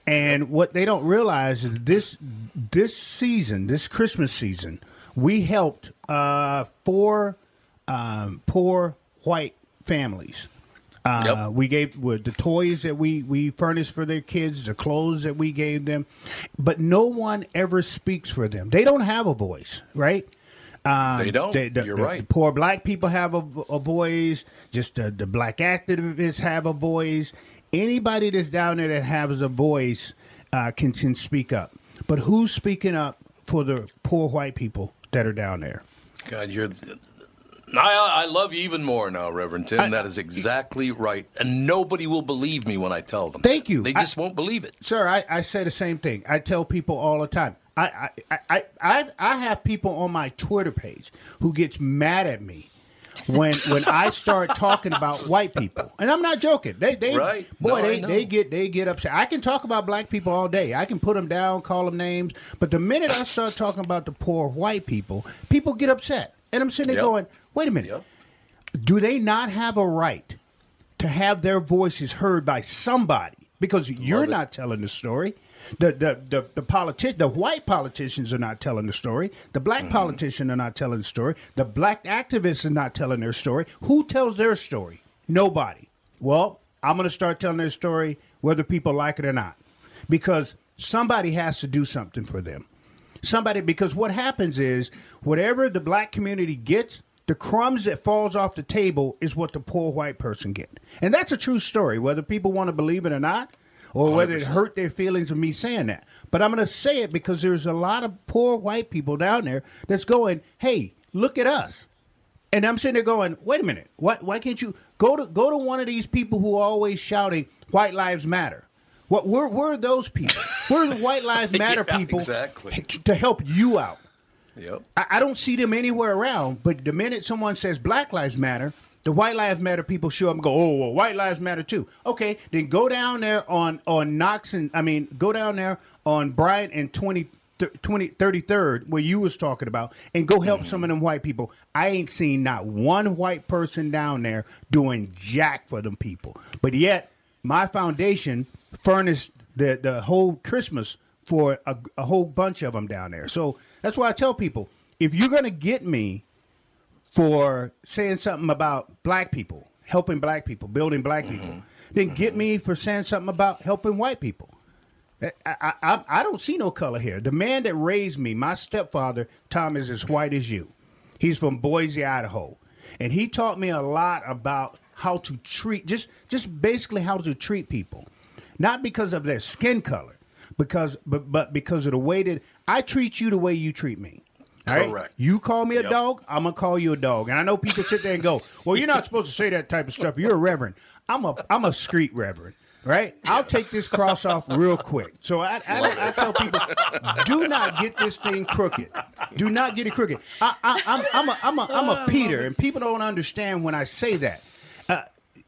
And what they don't realize is this this season, this Christmas season, we helped uh, four um, poor white families. Uh, We gave with the toys that we we furnished for their kids, the clothes that we gave them, but no one ever speaks for them. They don't have a voice, right? Um, They don't. the- the- You're the right. Poor black people have a, a voice. Just the, the black activists have a voice. Anybody that's down there that has a voice uh, can, can speak up. But who's speaking up for the poor white people that are down there? God, you're. I, I love you even more now, Reverend Tim. I- that is exactly right. And nobody will believe me when I tell them. Thank you. They I- just won't believe it. Sir, I, I say the same thing. I tell people all the time. I I, I, I, I, have people on my Twitter page who gets mad at me when when I start *laughs* talking about white people. And I'm not joking. They they Right. boy No, they, they get they get upset. I can talk about black people all day. I can put them down, call them names, but the minute I start talking about the poor white people, people get upset. And I'm sitting there Yep. going, "Wait a minute. Do they not have a right to have their voices heard by somebody because you're not telling the story. The the the, the politi- the white politicians are not telling the story. The black Mm-hmm. politicians are not telling the story. The black activists are not telling their story. Who tells their story? Nobody. Well, I'm going to start telling their story whether people like it or not, because somebody has to do something for them. Somebody because what happens is whatever the black community gets, the crumbs that falls off the table is what the poor white person get. And that's a true story, whether people want to believe it or not, or whether it 100%. hurt their feelings of me saying that. But I'm going to say it because there's a lot of poor white people down there that's going, "Hey, look at us." And I'm sitting there going, "Wait a minute. Why why can't you go to go to one of these people who are always shouting white lives matter?" What where where are those people? Where are the white lives *laughs* matter Yeah, people exactly. to help you out? Yep. I, I don't see them anywhere around. But the minute someone says Black Lives Matter, the White Lives Matter people show up and go, "Oh, well, White Lives Matter too." Okay, then go down there on on Knox and I mean, go down there on Bryant and 20, th- 20 33rd where you was talking about, and go help some of them white people. I ain't seen not one white person down there doing jack for them people. But yet, my foundation furnished the the whole Christmas for a, a whole bunch of them down there. So that's why I tell people if you're gonna get me for saying something about black people, helping black people, building black mm-hmm. people, then get me for saying something about helping white people. Eh, I, I, I, I don't see no color here. The man that raised me, my stepfather, Tom, is as white as you. He's from Boise, Idaho, and he taught me a lot about how to treat just just basically how to treat people, not because of their skin color, because but but because of the way that I treat you the way you treat me. All right? Correct. You call me a dog, I'm gonna call you a dog. And I know people sit there and go, "Well, you're not supposed to say that type of stuff. You're a reverend." I'm a I'm a street reverend, right? I'll take this cross off real quick. So I I, don't- I tell people, do not get this thing crooked. Do not get it crooked. I, I, I'm I'm a I'm a I'm a Peter, and people don't understand when I say that. Uh,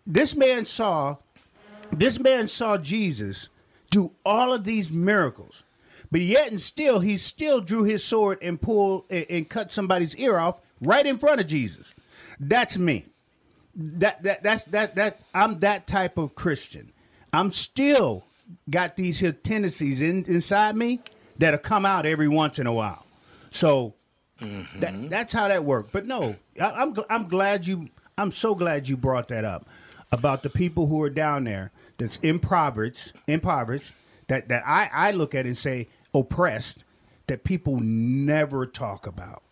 this man saw this man saw Jesus do all of these miracles, but yet and still he still drew his sword and pulled and, and cut somebody's ear off right in front of Jesus. That's me. That that that's that that I'm that type of Christian. I'm still got these here tendencies in, inside me that'll come out every once in a while. So that, mm-hmm. that's how that worked. But no, I, I'm I'm glad you. I'm so glad you brought that up about the people who are down there that's impoverished, impoverished. That that I I look at and say oppressed. That people never talk about.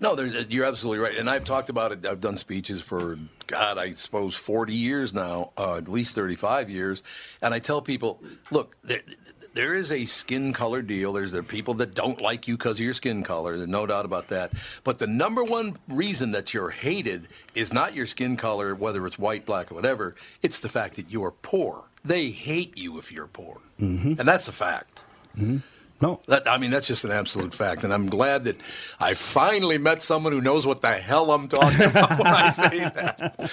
No, you're absolutely right. And I've talked about it. I've done speeches for, God, I suppose 40 years now, uh, at least 35 years. And I tell people, look, there, there is a skin color deal. There's the people that don't like you because of your skin color. There's no doubt about that. But the number one reason that you're hated is not your skin color, whether it's white, black, or whatever. It's the fact that you are poor. They hate you if you're poor. Mm-hmm. And that's a fact. Mm-hmm. No. That, I mean, that's just an absolute fact. And I'm glad that I finally met someone who knows what the hell I'm talking *laughs* about when I say that.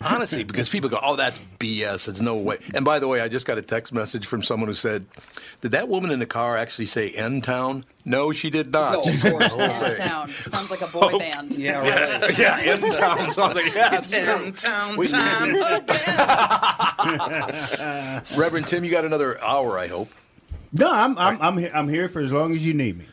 Honestly, because people go, oh, that's BS. It's no way. And by the way, I just got a text message from someone who said, did that woman in the car actually say N Town? No, she did not. No, she of said course the whole not. thing. Town. *laughs* Sounds like a boy oh, band. Yeah, right. yeah, N Town. Sounds like, yeah, it's N Town We- time *laughs* Reverend Tim, you got another hour, I hope. No, I'm I'm I'm, he- I'm here for as long as you need me.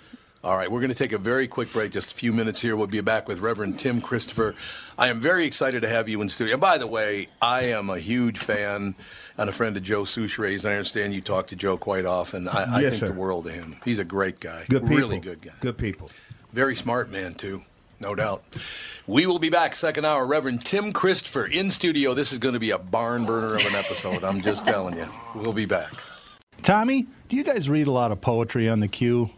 All right, we're going to take a very quick break, just a few minutes here. We'll be back with Reverend Tim Christopher. I am very excited to have you in studio. And by the way, I am a huge fan and a friend of Joe Soucheray's. I understand you talk to Joe quite often. I, I Yes, think sir. the world of him. He's a great guy. Good people. Really good guy. Good people. Very smart man, too. No doubt. We will be back second hour. Reverend Tim Christopher in studio. This is going to be a barn burner of an episode. I'm just telling you. We'll be back. Tommy, do you guys read a lot of poetry on the queue?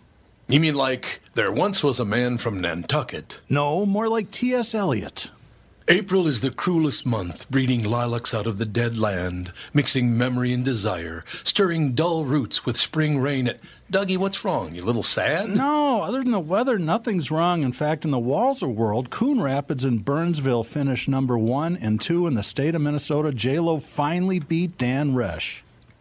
You mean like there once was a man from Nantucket? No, more like T.S. Eliot. April is the cruelest month, breeding lilacs out of the dead land, mixing memory and desire, stirring dull roots with spring rain. At Dougie, what's wrong? You a little sad? No, other than the weather, nothing's wrong. In fact, in the Walser world, Coon Rapids and Burnsville finished number one and two in the state of Minnesota. J-Lo finally beat Dan Resch.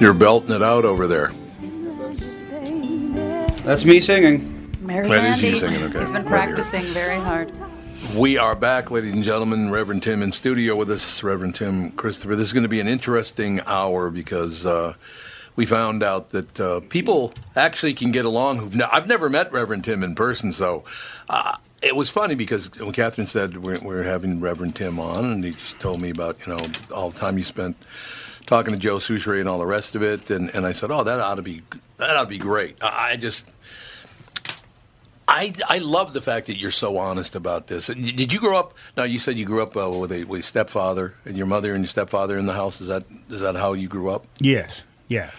You're belting it out over there. That's me singing. There's That is you Andy. singing, okay. He's been Right here. practicing very hard. We are back, ladies and gentlemen. Reverend Tim in studio with us. Reverend Tim Christopher. This is going to be an interesting hour because uh, we found out that uh, people actually can get along. Who've ne- I've never met Reverend Tim in person, so uh, it was funny because when Catherine said we're, we're having Reverend Tim on, and he just told me about you know all the time you spent talking to Joe Soucheray and all the rest of it, and, and I said, oh, that ought to be that ought to be great. I, I just. I, I love the fact that you're so honest about this. Did you grow up? Now you said you grew up uh, with a with stepfather and your mother and your stepfather in the house. Is that is that how you grew up? Yes. Yeah.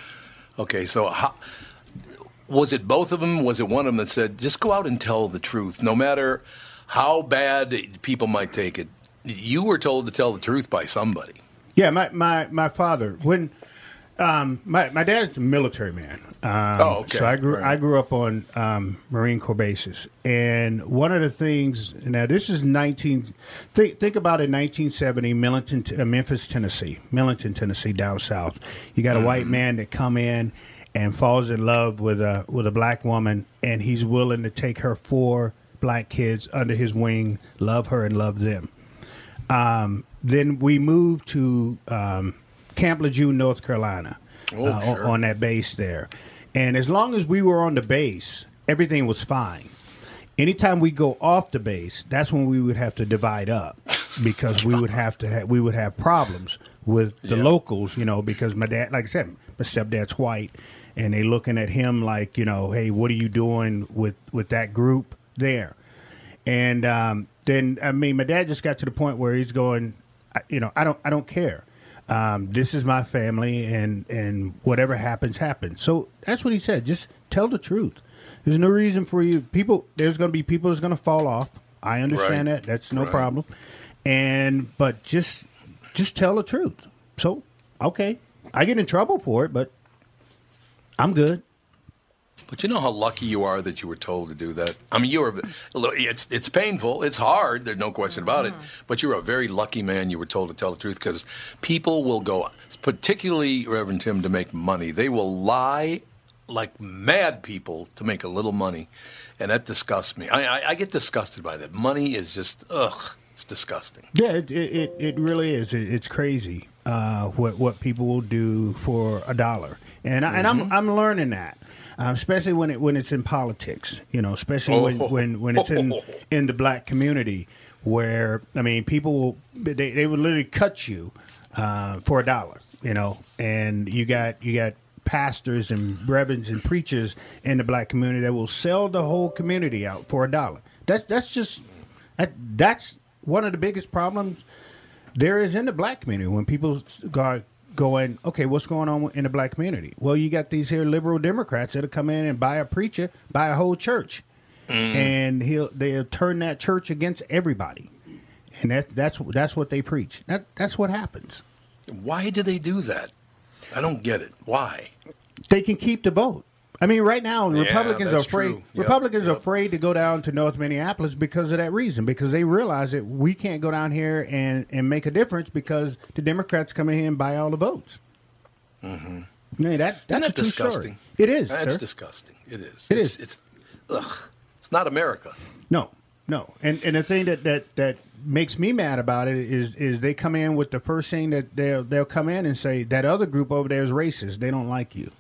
Okay, so how, was it both of them? Was it one of them that said, "Just go out and tell the truth, no matter how bad people might take it"? You were told to tell the truth by somebody. Yeah, my, my, my father when um, my my dad's a military man. Um, Oh, okay. So I grew Right. I grew up on um, Marine Corps bases, and one of the things now this is nineteen. Think think about it, nineteen seventy, Millington, uh, Memphis, Tennessee, Millington, Tennessee, down south. You got a white man that come in and falls in love with a with a black woman, and he's willing to take her four black kids under his wing, love her and love them. Um, then we moved to um, Camp Lejeune, North Carolina, Oh, uh, on- sure. on that base there. And as long as we were on the base, everything was fine. Anytime we go off the base, that's when we would have to divide up *laughs* because we would have to ha- we would have problems with the locals, you know, because my dad, like I said, my stepdad's white, and they looking at him like, you know, hey, what are you doing with with that group there? And um, then, I mean, my dad just got to the point where he's going, I- you know, I don't, I don't care. Um, this is my family, and and whatever happens, happens. So that's what he said. Just tell the truth. There's no reason for you. People, there's going to be people that's going to fall off. I understand Right. that. That's no Right. problem. And but just just tell the truth. So okay, I get in trouble for it, but I'm good. But you know how lucky you are that you were told to do that. I mean, you were. It's it's painful. It's hard. There's no question about it. But you're a very lucky man. You were told to tell the truth because people will go, particularly Reverend Tim, to make money. They will lie like mad people to make a little money, and that disgusts me. I I, I get disgusted by that. Money is just ugh. It's disgusting. Yeah, it it, it, it really is. It, it's crazy uh, what what people will do for a dollar, and I, and I'm I'm learning that. Uh, especially when it when it's in politics, you know, especially when, Oh. when, when it's in *laughs* in the black community, where I mean, people will they, they would literally cut you uh, for a dollar, you know, and you got you got pastors and reverends and preachers in the black community that will sell the whole community out for a dollar. That's that's just that, that's one of the biggest problems there is in the black community when people go going, okay, what's going on in the black community? Well, you got these here liberal Democrats that'll come in and buy a preacher, buy a whole church, mm. and he'll they'll turn that church against everybody, and that that's that's what they preach. That that's what happens. Why do they do that? I don't get it. Why? They can keep the vote. I mean, right now Yeah, Republicans are afraid. Yep, Republicans are afraid to go down to North Minneapolis because of that reason. Because they realize that we can't go down here and, and make a difference because the Democrats come in here and buy all the votes. Mm-hmm. I mean, that that's that disgusting? story. It is. That's sir. disgusting. It is. It it's, is. It's ugh. It's not America. No, no. And and the thing that, that, that makes me mad about it is is they come in with the first thing that they'll they'll come in and say that other group over there is racist. They don't like you.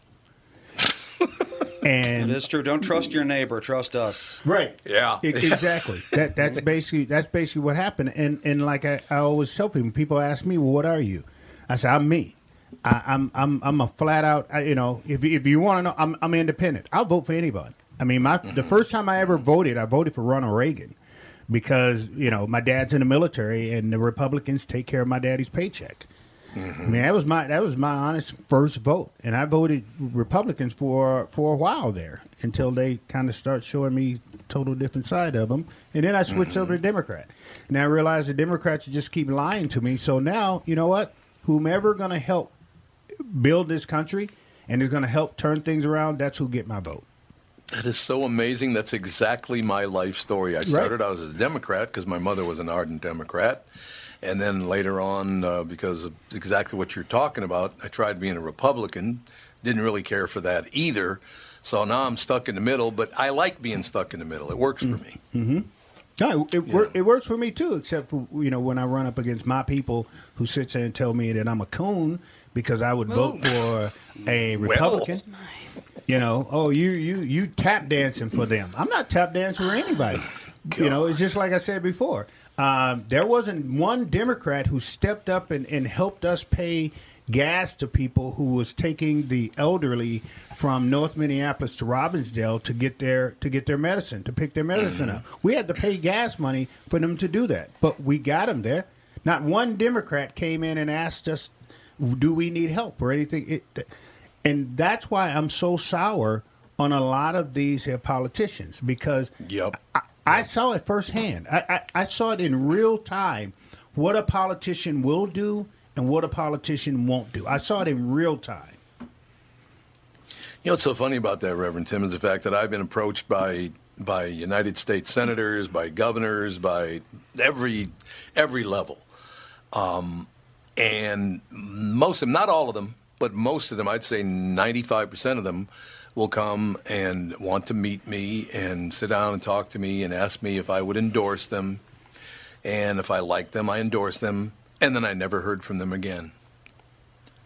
*laughs* and It is true. Don't trust your neighbor. Trust us. Right. Yeah. E- exactly. that that's *laughs* basically that's basically what happened. And and like I, I always tell people, people ask me, "Well, what are you?" I say, "I'm me. I, I'm I'm I'm a flat out. I, you know, if if you want to know, I'm I'm independent. I'll vote for anybody. I mean, my the mm-hmm. first time I ever voted, I voted for Ronald Reagan because you know my dad's in the military and the Republicans take care of my daddy's paycheck. I mean, that was my that was my honest first vote, and I voted Republicans for for a while there until they kind of start showing me total different side of them, and then I switched over to Democrat, and I realized the Democrats just keep lying to me. So now, you know what? Whomever going to help build this country and is going to help turn things around, that's who get my vote. That is so amazing. That's exactly my life story. I started out as a Democrat because my mother was an ardent Democrat. And then later on, uh, because of exactly what you're talking about, I tried being a Republican. Didn't really care for that either. So now I'm stuck in the middle, but I like being stuck in the middle. It works for me. Mm-hmm. No, it, wor- it works for me too, except for you know when I run up against my people who sit there and tell me that I'm a coon because I would vote for a Republican. You know, oh you you you tap dancing for them. I'm not tap dancing for anybody. You know, it's just like I said before. Um, there wasn't one Democrat who stepped up and, and helped us pay gas to people who was taking the elderly from North Minneapolis to Robbinsdale to get their to get their medicine to pick their medicine up. We had to pay gas money for them to do that, but we got them there. Not one Democrat came in and asked us, "Do we need help or anything?" It, and that's why I'm so sour on a lot of these here politicians because yep. I, I saw it firsthand. I, I, I saw it in real time what a politician will do and what a politician won't do. I saw it in real time. You know what's so funny about that, Reverend Tim, is the fact that I've been approached by by United States senators, by governors, by every every level, um, and most of them, not all of them, but most of them, I'd say ninety five percent of them, will come and want to meet me and sit down and talk to me and ask me if I would endorse them, and if I like them, I endorse them, and then I never heard from them again.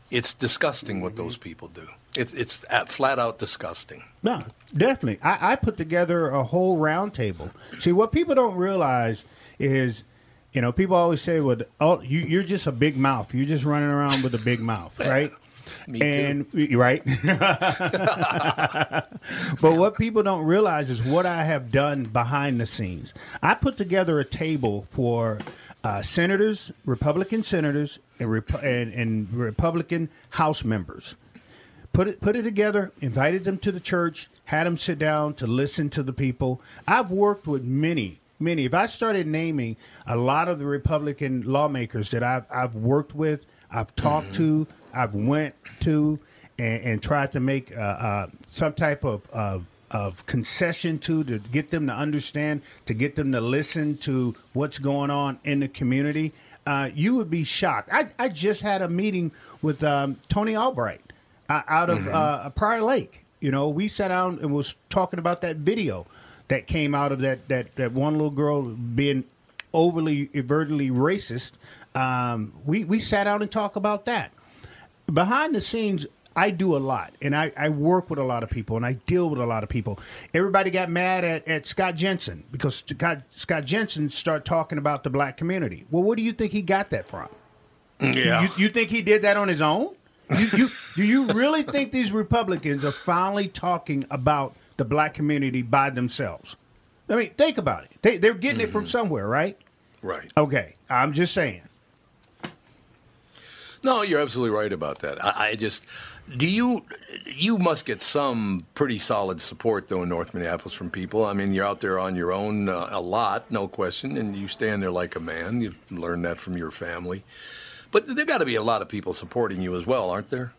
It's disgusting what those people do. It's it's at flat out disgusting. No, definitely. I, I put together a whole roundtable. See, what people don't realize is, you know, people always say, "Well, oh, you, you're just a big mouth. You're just running around with a big mouth, *laughs* right?" Me and you're right. *laughs* but what people don't realize is what I have done behind the scenes. I put together a table for uh, senators, Republican senators, and, Rep- and, and Republican House members put it put it together, invited them to the church, had them sit down to listen to the people. I've worked with many, many. If I started naming a lot of the Republican lawmakers that I've I've worked with, I've talked to, I've went to, and, and tried to make uh, uh, some type of, of of concession to to get them to understand, to get them to listen to what's going on in the community. Uh, you would be shocked. I, I just had a meeting with um, Tony Albright uh, out of uh, Prior Lake. You know, we sat down and was talking about that video that came out of that that, that one little girl being overly overtly racist. Um, we we sat down and talked about that. Behind the scenes, I do a lot, and I, I work with a lot of people, and I deal with a lot of people. Everybody got mad at, at Scott Jensen because Scott, Scott Jensen started talking about the black community. Well, what do you think he got that from? Yeah. You, you think he did that on his own? You, you, *laughs* do you really think these Republicans are finally talking about the black community by themselves? I mean, think about it. They, they're getting it from mm-hmm. somewhere, right? Right. Okay, I'm just saying. No, you're absolutely right about that. I, I just do you you must get some pretty solid support though in North Minneapolis from people. I mean, you're out there on your own uh, a lot, no question, and you stand there like a man. You learn that from your family, but there got to be a lot of people supporting you as well, aren't there?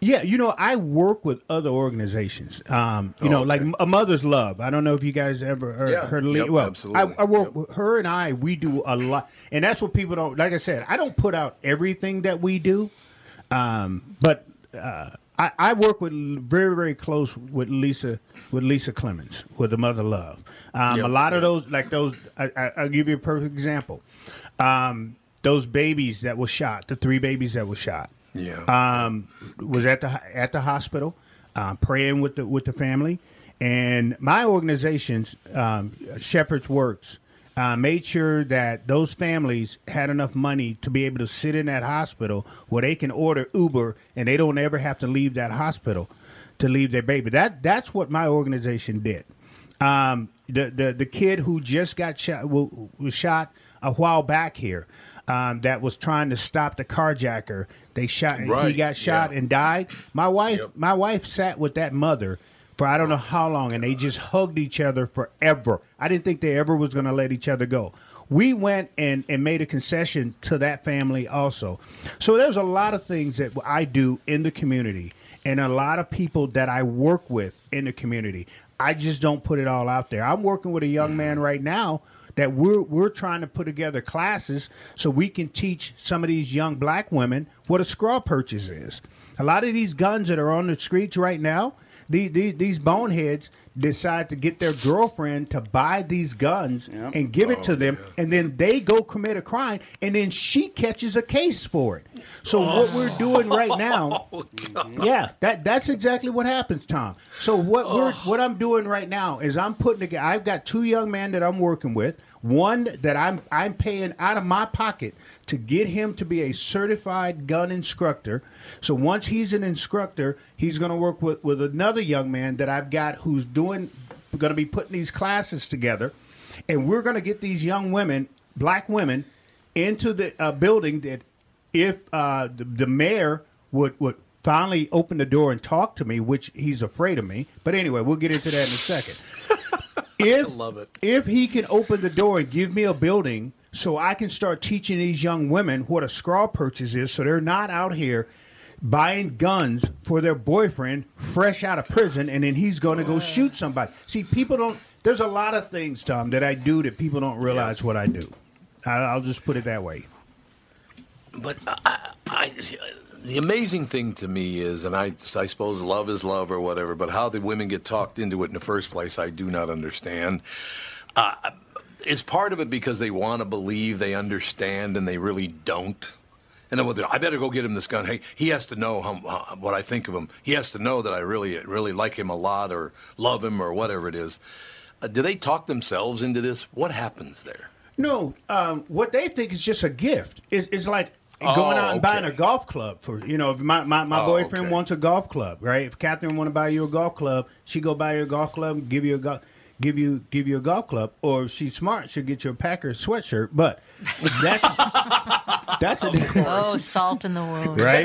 Yeah, you know, I work with other organizations. Um, you Oh, know, okay. like A Mother's Love. I don't know if you guys ever heard, Yeah, heard of yep, well, absolutely. I, I work with her and I. We do a lot, and that's what people don't. Like I said, I don't put out everything that we do, um, but uh, I, I work with very, very close with Lisa, with Lisa Clemons, with the Mother Love. Um, Yep, a lot of those, like those, I, I, I'll give you a perfect example. Um, those babies that were shot, the three babies that were shot Yeah. um, was at the at the hospital, um, praying with the with the family, and my organization's um, Shepherd's Works uh, made sure that those families had enough money to be able to sit in that hospital where they can order Uber and they don't ever have to leave that hospital to leave their baby. That that's what my organization did. Um, the, the the kid who just got shot was shot a while back here. Um, that was trying to stop the carjacker. They shot. He got shot yeah. and died. My wife, my wife sat with that mother for I don't know how long, and they just hugged each other forever. I didn't think they ever was going to let each other go. We went and, and made a concession to that family also. So there's a lot of things that I do in the community, and a lot of people that I work with in the community. I just don't put it all out there. I'm working with a young mm-hmm. man right now that we're we're trying to put together classes so we can teach some of these young black women what a scraw purchase is. A lot of these guns that are on the streets right now, the, the, these boneheads decide to get their girlfriend to buy these guns and give it oh, to them, and then they go commit a crime, and then she catches a case for it. So what we're oh. doing right now, *laughs* oh, yeah, that that's exactly what happens, Tom. So what we're what I'm doing right now is I'm putting together. I've got two young men that I'm working with. One that I'm I'm paying out of my pocket to get him to be a certified gun instructor. So once he's an instructor, he's going to work with with another young man that I've got who's doing going to be putting these classes together, and we're going to get these young women, black women, into the uh, building that if uh, the, the mayor would would finally open the door and talk to me, which he's afraid of me. But anyway, we'll get into that in a second. *laughs* If love it. if he can open the door and give me a building so I can start teaching these young women what a scrawl purchase is, so they're not out here buying guns for their boyfriend fresh out of prison, and then he's going to go shoot somebody. See, people don't. There's a lot of things, Tom, that I do that people don't realize what I do. I, I'll just put it that way. But I, I, the amazing thing to me is, and I, I suppose love is love or whatever, but how the women get talked into it in the first place, I do not understand. Uh, is part of it because they want to believe they understand and they really don't? And then I better go get him this gun. Hey, he has to know how, how, what I think of him. He has to know that I really, really like him a lot or love him or whatever it is. Uh, do they talk themselves into this? What happens there? No, um, what they think is just a gift. It's, it's like Oh, going out oh, and buying a golf club for you know. If my my, my Oh, boyfriend wants a golf club, right? If Catherine want to buy you a golf club, she go buy you a golf club, give you a golf, give you give you a golf club, or if she's smart, she'll get you a Packer sweatshirt. But that's *laughs* that's a different Oh, salt in the wound. right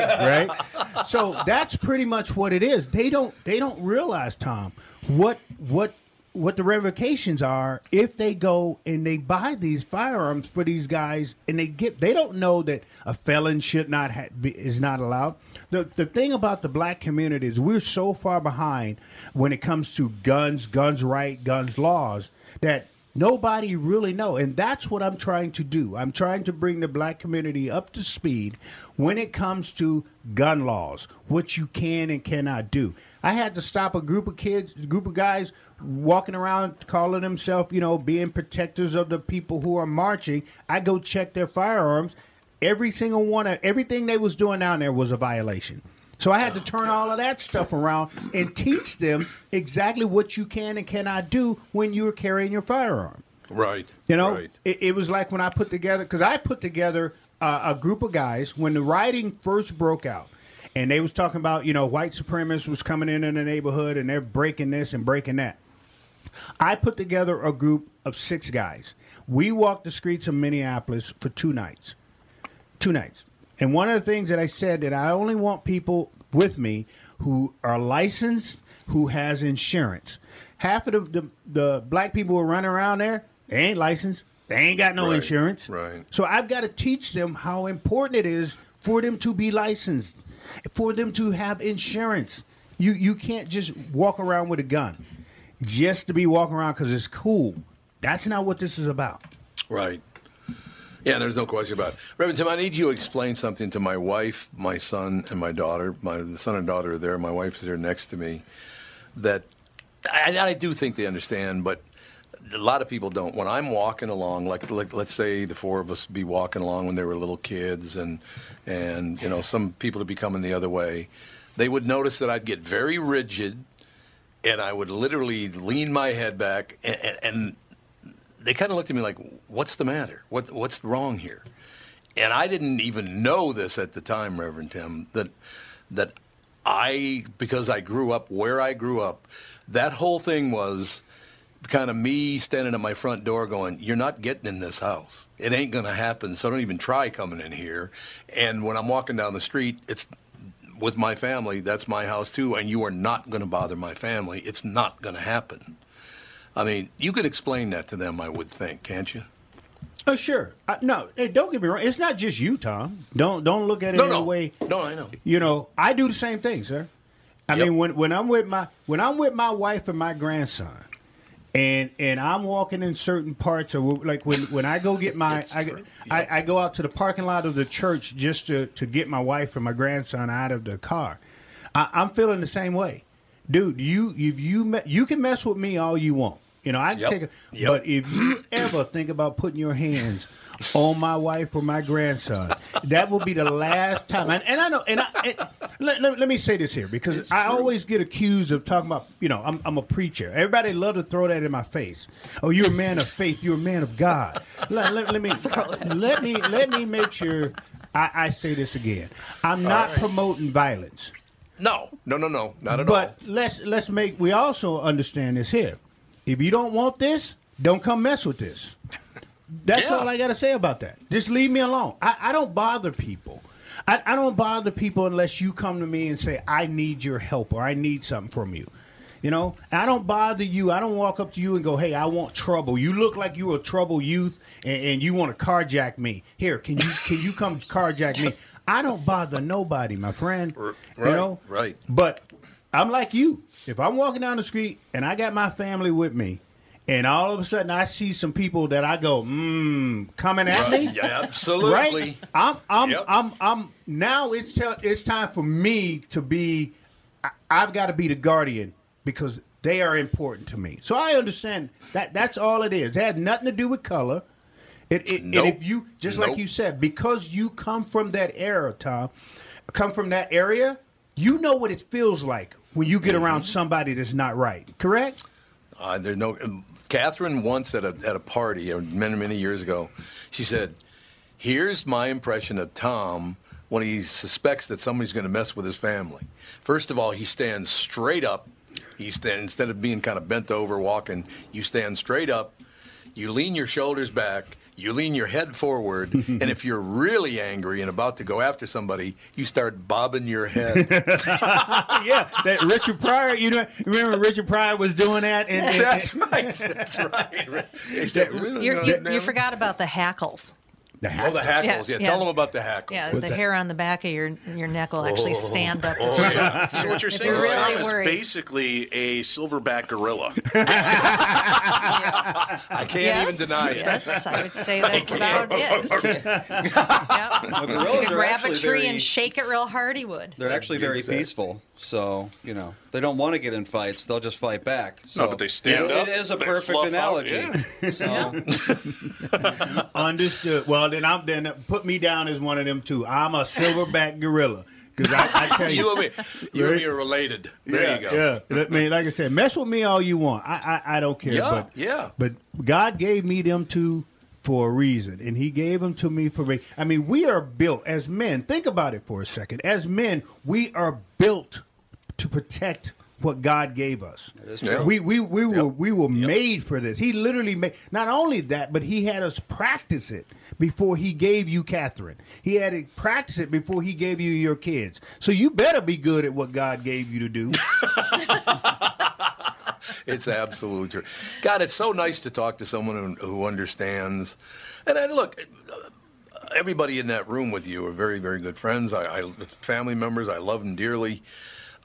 right so that's pretty much what it is they don't they don't realize tom what what what the revocations are if they go and they buy these firearms for these guys and they get they don't know that a felon should not ha- be, is not allowed the the thing about the black community is we're so far behind when it comes to guns guns right guns laws that Nobody really know, and that's what I'm trying to do. I'm trying to bring the black community up to speed when it comes to gun laws, what you can and cannot do. I had to stop a group of kids, a group of guys walking around calling themselves, you know, being protectors of the people who are marching. I go check their firearms. Every single one of everything they was doing down there was a violation. So I had to turn all of that stuff around and teach them exactly what you can and cannot do when you're carrying your firearm. Right. You know, Right. it, it was like when I put together because I put together uh, a group of guys when the rioting first broke out, and they was talking about you know white supremacists was coming in in the neighborhood and they're breaking this and breaking that. I put together a group of six guys. We walked the streets of Minneapolis for two nights. Two nights. And one of the things that I said that I only want people with me who are licensed, who has insurance. Half of the, the, the black people who are running around there, they ain't licensed. They ain't got no Right, insurance. right. So I've got to teach them how important it is for them to be licensed, for them to have insurance. You you can't just walk around with a gun just to be walking around because it's cool. That's not what this is about. Right. Yeah, there's no question about it. Reverend Tim, I need you to explain something to my wife, my son, and my daughter. My the son and daughter are there. My wife is there next to me. That I, I do think they understand, but a lot of people don't. When I'm walking along, like, like let's say the four of us be walking along when they were little kids, and and you know some people would be coming the other way, they would notice that I'd get very rigid, and I would literally lean my head back, and, and they kind of looked at me like, "What's the matter? What what's wrong here?" And I didn't even know this at the time, Reverend Tim, that that I because I grew up where I grew up, that whole thing was kind of me standing at my front door going, "You're not getting in this house. It ain't going to happen. So don't even try coming in here." And when I'm walking down the street, it's with my family. That's my house too, and you are not going to bother my family. It's not going to happen. I mean, you could explain that to them, I would think, can't you? Oh, sure. I, no, hey, don't get me wrong. It's not just you, Tom. Don't don't look at it No, in no. a way. No, I know. You know, I do the same thing, sir. I Yep. mean, when when I'm with my when I'm with my wife and my grandson, and and I'm walking in certain parts of like when when I go get my I, I I go out to the parking lot of the church just to to get my wife and my grandson out of the car. I, I'm feeling the same way, dude. You if you me- you can mess with me all you want. You know, I can Yep. take it. Yep. But if you ever think about putting your hands on my wife or my grandson, that will be the last time. And, and I know, and, I, and let, let, let me say this here because I always get accused of talking about, you know, I'm, I'm a preacher. Everybody love to throw that in my face. Oh, you're a man of faith. You're a man of God. Let, let, let me let me let me make sure I, I say this again. I'm not promoting violence. No, no, no, no, not at all. But let's let's make we also understand this here. If you don't want this, don't come mess with this. That's Yeah. all I got to say about that. Just leave me alone. I, I don't bother people. I, I don't bother people unless you come to me and say, I need your help or I need something from you. You know, I don't bother you. I don't walk up to you and go, "Hey, I want trouble." You look like you're a trouble youth, and, and you want to carjack me. Here, can you can you come carjack me? I don't bother nobody, my friend. right, you know, right. but I'm like you. If I'm walking down the street and I got my family with me, and all of a sudden I see some people that I go, mmm, coming at Right, me, yeah, absolutely. right? I'm, I'm, Yep. I'm, I'm. Now it's tell, it's time for me to be. I, I've got to be the guardian because they are important to me. So I understand that. That's all it is. It had nothing to do with color. It, it, Nope. And if you, just like you said, because you come from that era, Tom, come from that area, you know what it feels like when you get mm-hmm. around somebody that's not right. Correct? Uh, there's no. Um, Catherine once at a at a party uh, many many years ago, she said, "Here's my impression of Tom when he suspects that somebody's going to mess with his family. First of all, he stands straight up, You stand instead of being kind of bent over walking, you stand straight up. You lean your shoulders back. You lean your head forward, *laughs* and if you're really angry and about to go after somebody, you start bobbing your head. *laughs* yeah, that Richard Pryor. You know, remember Richard Pryor was doing that. And, and- That's right. That's right. You're, you, you forgot about the hackles. The Oh, the hackles. Yeah, Yeah. tell them about the hackles. Yeah, the hair on the back of your your neck will actually Oh. stand up. Oh, yeah. So what you're saying is really Tom is basically a silverback gorilla. *laughs* I can't yes, even deny it. Yes, I would say that's about it. *laughs* Yep. Well, gorillas you could grab a tree very- and shake it real hard, he would. They're actually very Exactly. peaceful, so you know they don't want to get in fights. They'll just fight back. So, but they stand you know, up, It is a perfect fluff out, analogy. *laughs* So *laughs* Understood. Well, then I'm then put me down as one of them too. I'm a silverback *laughs* gorilla because I, I tell you, You and me, you and me are related. There yeah, you go. Yeah, I mean, like I said, mess with me all you want. I I, I don't care. Yeah, but yeah. But God gave me them two for a reason, and He gave them to me for. a re- I mean, we are built as men. Think about it for a second. As men, we are built to protect what God gave us. We we we were we were made for this. He literally made not only that, but he had us practice it before he gave you Catherine. He had to practice it before he gave you your kids. So you better be good at what God gave you to do. *laughs* It's absolutely true. God, it's so nice to talk to someone who, who understands. And then look, everybody in that room with you are very, very good friends. I, I family members. I love them dearly.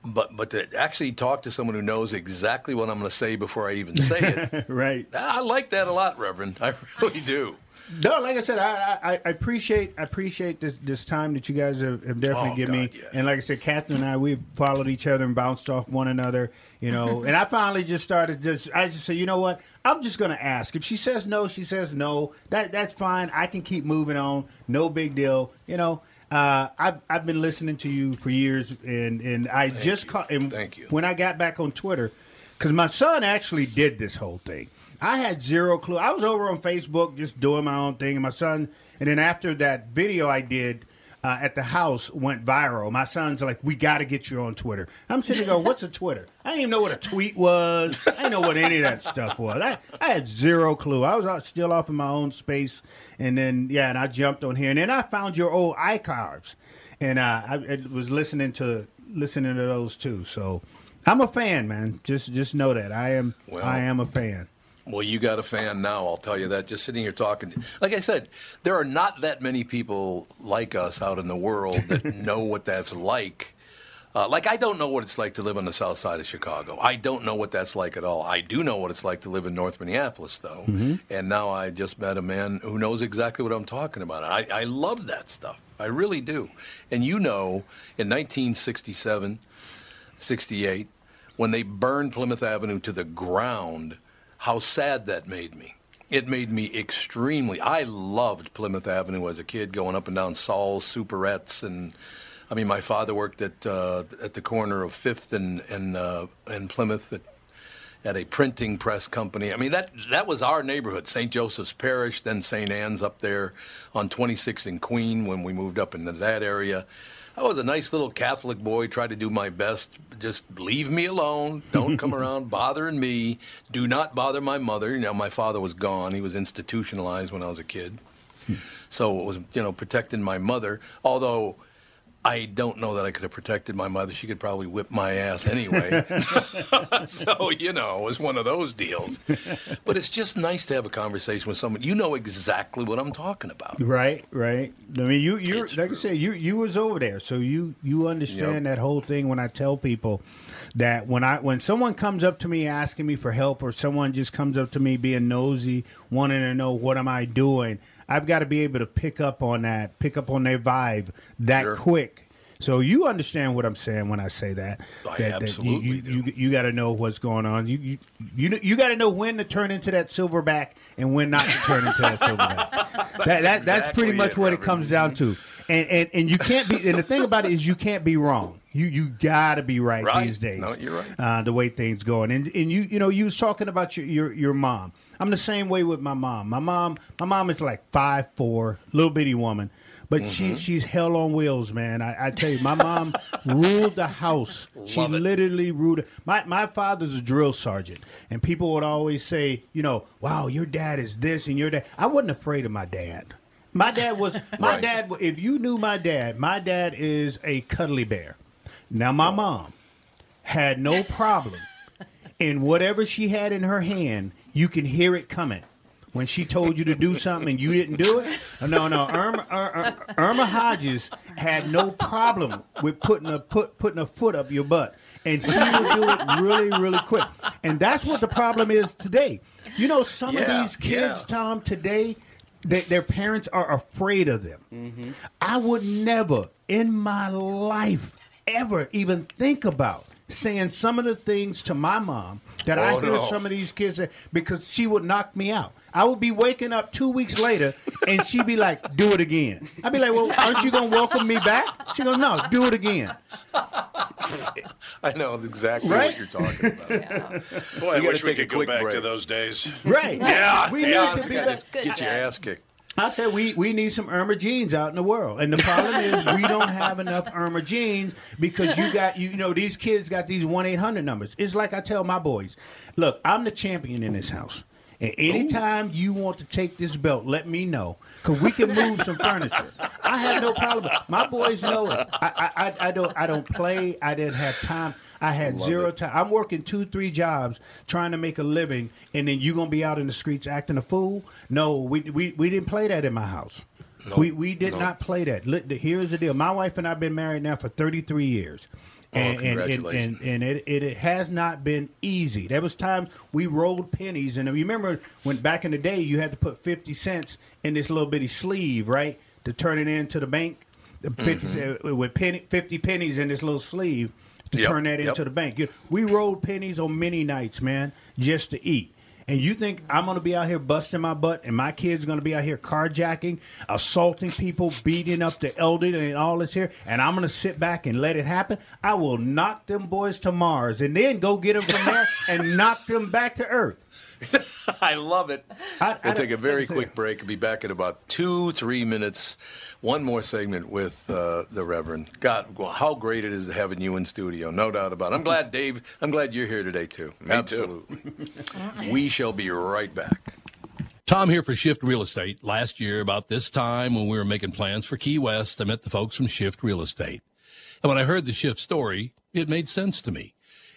But but to actually talk to someone who knows exactly what I'm going to say before I even say it, *laughs* right. I like that a lot, Reverend. I really do. No, like I said, I, I, I appreciate I appreciate this this time that you guys have, have definitely Oh, given me. Yeah. And like I said, Catherine and I we followed each other and bounced off one another, you know. *laughs* and I finally just started just I just said, you know what? I'm just gonna ask. If she says no, she says no. That that's fine. I can keep moving on. No big deal. You know. Uh, I've I've been listening to you for years, and and I just caught. And Thank you. When I got back on Twitter, because my son actually did this whole thing. I had zero clue. I was over on Facebook just doing my own thing, and my son. And then after that video I did uh, at the house went viral, my son's like, "We got to get you on Twitter." I'm sitting there going, "What's a Twitter?" I didn't even know what a tweet was. I didn't know what any of that stuff was. I, I had zero clue. I was out, still off in my own space, and then yeah, and I jumped on here, and then I found your old archives, and uh, I, I was listening to listening to those too. So I'm a fan, man. Just just know that I am. Well- I am a fan. Well, you got a fan now, I'll tell you that. Just sitting here talking. Like I said, there are not that many people like us out in the world that *laughs* know what that's like. Uh, like, I don't know what it's like to live on the south side of Chicago. I don't know what that's like at all. I do know what it's like to live in North Minneapolis, though. And now I just met a man who knows exactly what I'm talking about. I, I love that stuff. I really do. And you know, in 1967, 68, when they burned Plymouth Avenue to the ground, how sad that made me. It made me extremely. I loved Plymouth Avenue as a kid, going up and down Saul's Superettes, and I mean, my father worked at uh, at the corner of Fifth and and uh, and Plymouth at, at a printing press company. I mean, that that was our neighborhood, St. Joseph's Parish, then St. Anne's up there on 26th and Queen when we moved up into that area. I was a nice little Catholic boy, tried to do my best. Just leave me alone. Don't come *laughs* around bothering me. Do not bother my mother. You know, my father was gone. He was institutionalized when I was a kid. Hmm. So it was, you know, protecting my mother. Although I don't know that I could have protected my mother. She could probably whip my ass anyway. *laughs* *laughs* so, you know, it was one of those deals. But it's just nice to have a conversation with someone. You know exactly what I'm talking about. Right, right. I mean, you, you, like I said, you, you was over there, so you, you understand Yep. that whole thing. When I tell people that when I, when someone comes up to me asking me for help, or someone just comes up to me being nosy, wanting to know what am I doing, I've got to be able to pick up on that, pick up on their vibe that Sure. quick. So you understand what I'm saying when I say that. I that, that absolutely you, you, you, you got to know what's going on. You you you, you got to know when to turn into that silverback and when not to turn into that silverback. *laughs* that, that that's pretty much it, what it comes down to. And, and and you can't be. And the thing about it is, you can't be wrong. You you gotta be right, Right. these days. No, you're right. Uh, the way things going, and and you you know you was talking about your your your mom. I'm the same way with my mom. My mom my mom is like five four, little bitty woman, but she mm-hmm. she's hell on wheels, man. I, I tell you, my mom ruled the house. *laughs* she it. literally ruled. it. My my father's a drill sergeant, and people would always say, you know, wow, your dad is this and your dad. I wasn't afraid of my dad. My dad was *laughs* my Right. dad. If you knew my dad, my dad is a cuddly bear. Now my oh. mom had no problem in whatever she had in her hand. You can hear it coming. When she told you to do something and you didn't do it, no, no. Irma, Ir- Ir- Irma Hodges had no problem with putting a put putting a foot up your butt, and she would do it really, really quick. And that's what the problem is today. You know, some Yeah, of these kids, yeah. Tom, today, they, their parents are afraid of them. Mm-hmm. I would never in my life ever even think about saying some of the things to my mom that I Oh, hear no. some of these kids say because she would knock me out. I would be waking up two weeks later and she'd be like, do it again. I'd be like, well, aren't you going to welcome me back? She goes, no, do it again. *laughs* I know exactly Right? what you're talking about. *laughs* Yeah. Boy, I wish we could go quick back to those days. Right. *laughs* Yeah, We yeah. need to be back. Get your ass kicked. I said we, we need some Irma jeans out in the world, and the problem is we don't have enough Irma jeans because you got you know these kids got these one eight hundred numbers. It's like I tell my boys, look, I'm the champion in this house, and anytime you want to take this belt, let me know because we can move some furniture. I have no problem. My boys know it. I, I, I, I don't I don't play. I didn't have time. I had Love zero it. time. I'm working two, three jobs trying to make a living, and then you gonna be out in the streets acting a fool? No, we we, we didn't play that in my house. Nope. We we did Nope. not play that. Here's the deal. My wife and I've been married now for 33 years. Oh, And, and, and, and, and it, it, it has not been easy. There was times we rolled pennies, and you remember when back in the day you had to put 50 cents in this little bitty sleeve, right, to turn it into the bank. The 50, uh, with penny, 50 pennies in this little sleeve to Yep, turn that yep. into the bank. You- We rolled pennies on many nights, man, just to eat. And you think I'm going to be out here busting my butt and my kids going to be out here carjacking, assaulting people, beating up the elderly and all this here, and I'm going to sit back and let it happen? I will knock them boys to Mars and then go get them from there *laughs* and knock them back to Earth. *laughs* I love it. I- I we'll take a very quick it. break and be back in about two, three minutes. One more segment with uh, the Reverend. God, well, how great it is having you in studio. No doubt about it. I'm glad, Dave. I'm glad you're here today, too. Me too. Absolutely. *laughs* we shall be right back. Tom here for Shift Real Estate. Last year, about this time when we were making plans for Key West, I met the folks from Shift Real Estate. And when I heard the Shift story, it made sense to me.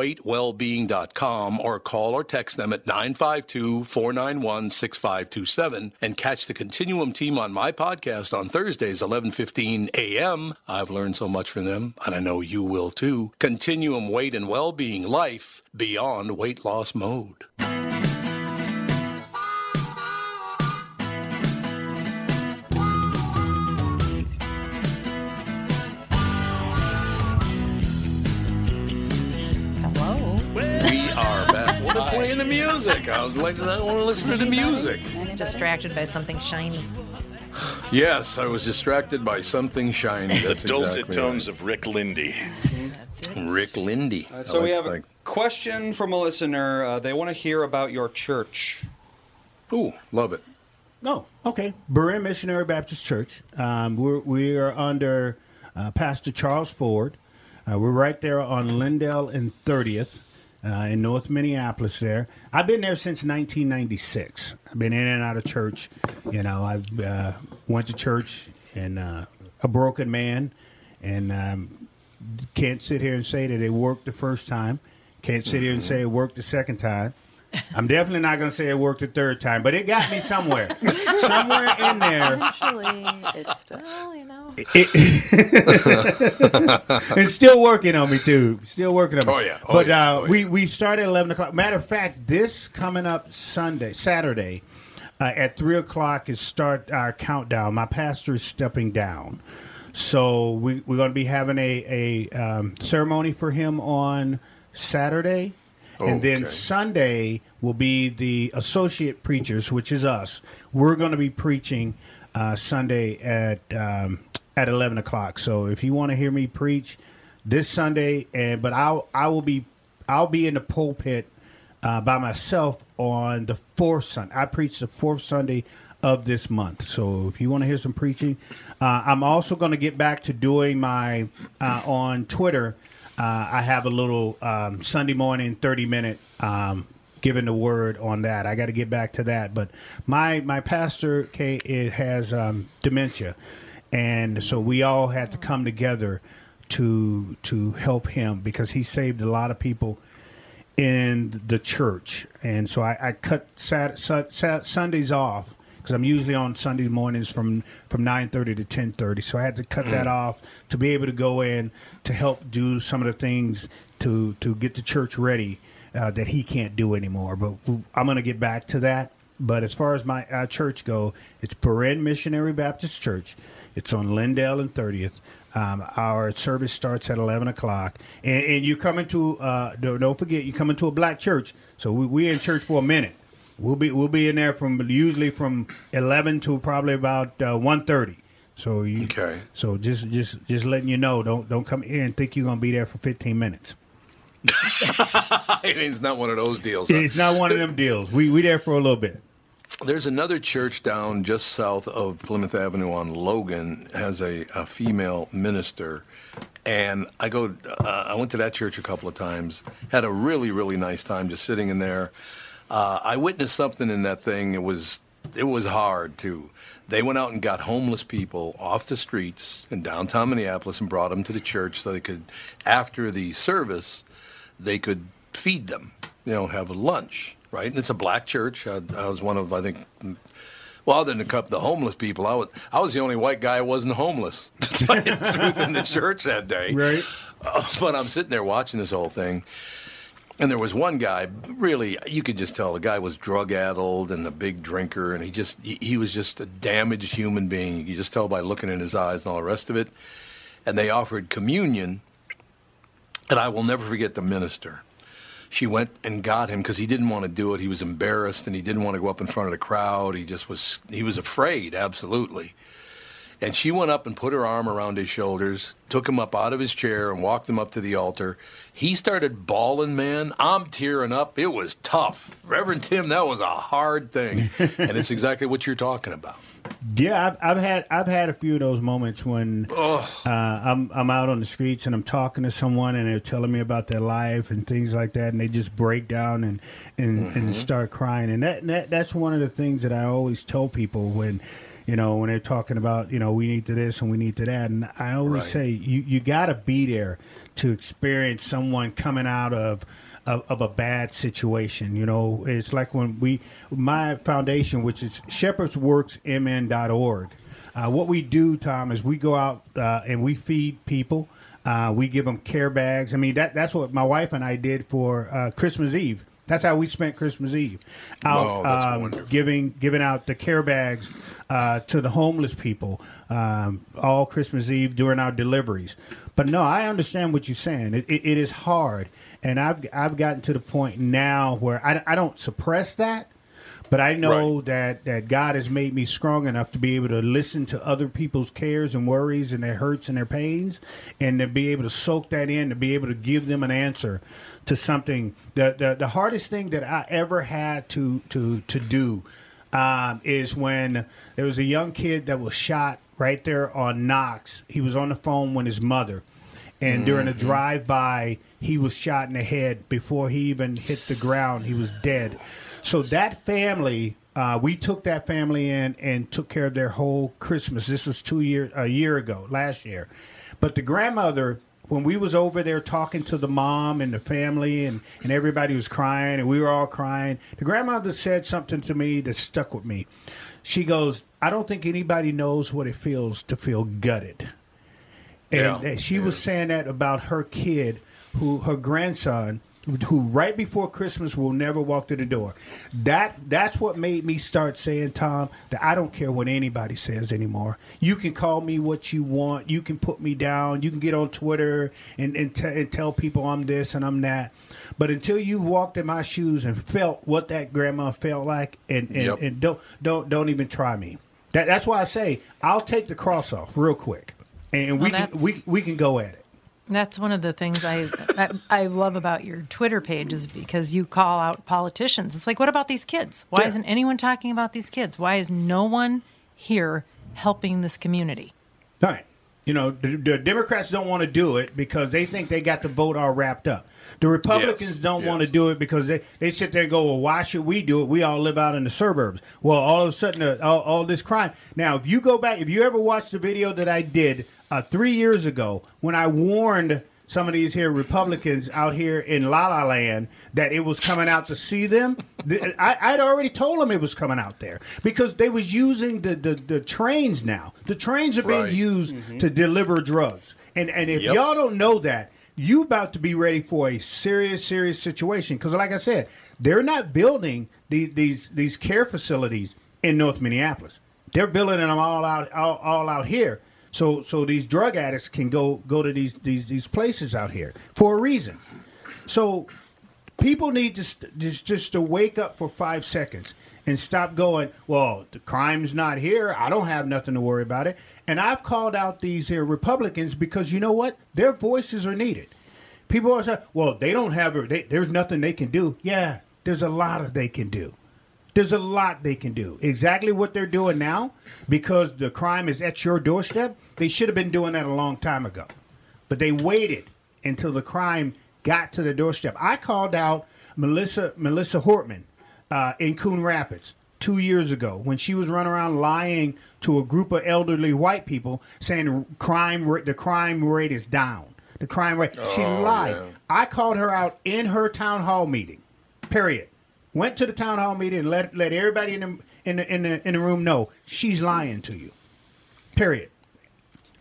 weightwellbeing.com or call or text them at 952-491-6527 and catch the Continuum team on my podcast on Thursdays 11:15 a.m. I've learned so much from them and I know you will too. Continuum Weight and Wellbeing Life beyond weight loss mode. We're the music. I was like, I want to listen to the music. He's distracted by something shiny. Yes, I was distracted by something shiny. The *laughs* dulcet exactly tones of Rick Lindy. right. Rick Lindy. All right, so I we like- have a question from a listener. Uh, they want to hear about your church. Ooh, love it. Oh, okay. Berean Missionary Baptist Church. Um, we're, we are under uh, Pastor Charles Ford. Uh, we're right there on Lyndale and 30th uh, in North Minneapolis there. I've been there since 1996. I've been in and out of church. You know, I uh, went to church and uh, a broken man and um, can't sit here and say that it worked the first time. Can't sit here and say it worked the second time. *laughs* I'm definitely not going to say it worked the third time, but it got me somewhere. *laughs* somewhere in there. Eventually, it's still, you know. *laughs* it's still working on me too. Still working on me. Oh, yeah. Oh, but yeah. uh, we we start at eleven o'clock. Matter of fact, this coming up Sunday, Saturday, uh, at three o'clock is start our countdown. My pastor is stepping down, so we we're going to be having a a um, ceremony for him on Saturday. And then Sunday will be the associate preachers, which is us. We're going to be preaching uh, Sunday at um, at eleven o'clock. So if you want to hear me preach this Sunday, and but I'll I will be I'll be in the pulpit uh, by myself on the fourth Sunday. I preach the fourth Sunday of this month. So if you want to hear some preaching, uh, I'm also going to get back to doing my uh, on Twitter. Uh, I have a little um, Sunday morning, 30 minute um, the word on that. I got to get back to that. But my my pastor, it has um, dementia, and so we all had to come together to to help him because he saved a lot of people in the church, and so I, I cut sat, sat, sat, Sundays off because I'm usually on Sunday mornings from from nine thirty to ten thirty. So I had to cut that off to be able to go in to help do some of the things to to get the church ready uh, that he can't do anymore. But I'm going to get back to that. But as far as my uh, church go, it's Berean Missionary Baptist Church. It's on Lyndale and 30th. Um, our service starts at 11 o'clock. And, and you come into, uh, don't, don't forget, you come into a black church. So we, we in church for a minute. We'll be we'll be in there from usually from 11 to probably about uh, 1.30. So you Okay. So just just just letting you know, don't don't come here and think you're gonna be there for 15 minutes. *laughs* it's not one of those deals. huh? It's not one of them deals. We we there for a little bit. There's another church down just south of Plymouth Avenue on Logan has a, a female minister, and I go. Uh, I went to that church a couple of times. Had a really really nice time just sitting in there. Uh, I witnessed something in that thing. It was it was hard too. They went out and got homeless people off the streets in downtown Minneapolis and brought them to the church so they could, after the service, they could feed them, you know, have a lunch, right? And it's a black church. I, I was one of, I think, well, other than the couple, the homeless people, I was, I was the only white guy who wasn't homeless *laughs* to tell you the truth in the church that day. Right. Uh, but I'm sitting there watching this whole thing. And there was one guy, really, you could just tell the guy was drug addled and a big drinker, and he just, he, he was just a damaged human being. You could just tell by looking in his eyes and all the rest of it. And they offered communion, and I will never forget the minister. She went and got him because he didn't want to do it. He was embarrassed and he didn't want to go up in front of the crowd. He just was, he was afraid, absolutely. And she went up and put her arm around his shoulders, took him up out of his chair, and walked him up to the altar. He started bawling, man. I'm tearing up. It was tough. Reverend Tim, that was a hard thing. *laughs* and it's exactly what you're talking about. Yeah, I've, I've had I've had a few of those moments when uh, I'm I'm out on the streets and I'm talking to someone and they're telling me about their life and things like that, and they just break down and and, and start crying, and that, that that's one of the things that I always tell people when. You know, when they're talking about, you know, we need to this and we need to that. And I always Right. say, you, you got to be there to experience someone coming out of, of, of a bad situation. You know, it's like when we, my foundation, which is shepherdsworksmn.org, uh, what we do, Tom, is we go out uh, and we feed people. Uh, we give them care bags. I mean, that that's what my wife and I did for uh, Christmas Eve. That's how we spent Christmas Eve, out Oh, that's um, wonderful. giving giving out the care bags uh, to the homeless people um, all Christmas Eve during our deliveries. But no, I understand what you're saying. It, it, it is hard, and I've I've gotten to the point now where I, I don't suppress that. But I know that, that God has made me strong enough to be able to listen to other people's cares and worries and their hurts and their pains, and to be able to soak that in, to be able to give them an answer to something. The the, the hardest thing that I ever had to to to do um, is when there was a young kid that was shot right there on Knox. He was on the phone with his mother, and during a Mhm. drive by, he was shot in the head before he even hit the ground. He was dead. So that family, uh, we took that family in and took care of their whole Christmas. This was two years, a year ago, last year. But the grandmother, when we was over there talking to the mom and the family, and and everybody was crying, and we were all crying. The grandmother said something to me that stuck with me. She goes, "I don't think anybody knows what it feels to feel gutted." And Yeah, she was saying that about her kid, who her grandson, who right before Christmas will never walk through the door. That that's what made me start saying, Tom, that I don't care what anybody says anymore. You can call me what you want. You can put me down. You can get on Twitter and and, te- and tell people I'm this and I'm that. But until you've walked in my shoes and felt what that grandma felt like, and and, Yep. and don't don't don't even try me. That, that's why I say I'll take the cross off real quick, and we can, we we can go at it. That's one of the things I, I I love about your Twitter page is because you call out politicians. It's like, what about these kids? Why Yeah. isn't anyone talking about these kids? Why is no one here helping this community? Right. You know, the, the Democrats don't want to do it because they think they got the vote all wrapped up. The Republicans don't want to do it because they, they sit there and go, well, why should we do it? We all live out in the suburbs. Well, all of a sudden, uh, all, all this crime. Now, if you go back, if you ever watched the video that I did uh, three years ago when I warned some of these here Republicans out here in La La Land that it was coming out to see them. th- I, I'd already told them it was coming out there because they was using the, the, the trains now. The trains are being Right. used Mhm. to deliver drugs. And and if Yep. y'all don't know that, you about to be ready for a serious, serious situation. Because like I said, they're not building the, these these care facilities in North Minneapolis. They're building them all out all, all out here. So so these drug addicts can go go to these these these places out here for a reason. So people need to st- just just to wake up for five seconds and stop going. Well, the crime's not here. I don't have nothing to worry about it. And I've called out these here Republicans because you know what? Their voices are needed. People are saying, "Well, they don't have. They, there's nothing they can do." Yeah, there's a lot of they can do. There's a lot they can do. Exactly what they're doing now, because the crime is at your doorstep. They should have been doing that a long time ago, but they waited until the crime got to the doorstep. I called out Melissa Melissa Hortman uh, in Coon Rapids two years ago when she was running around lying to a group of elderly white people, saying crime the crime rate is down. The crime rate. she Oh, lied. yeah. I called her out in her town hall meeting. Period. Went to the town hall meeting and let let everybody in the in the in the, in the room know she's lying to you. Period.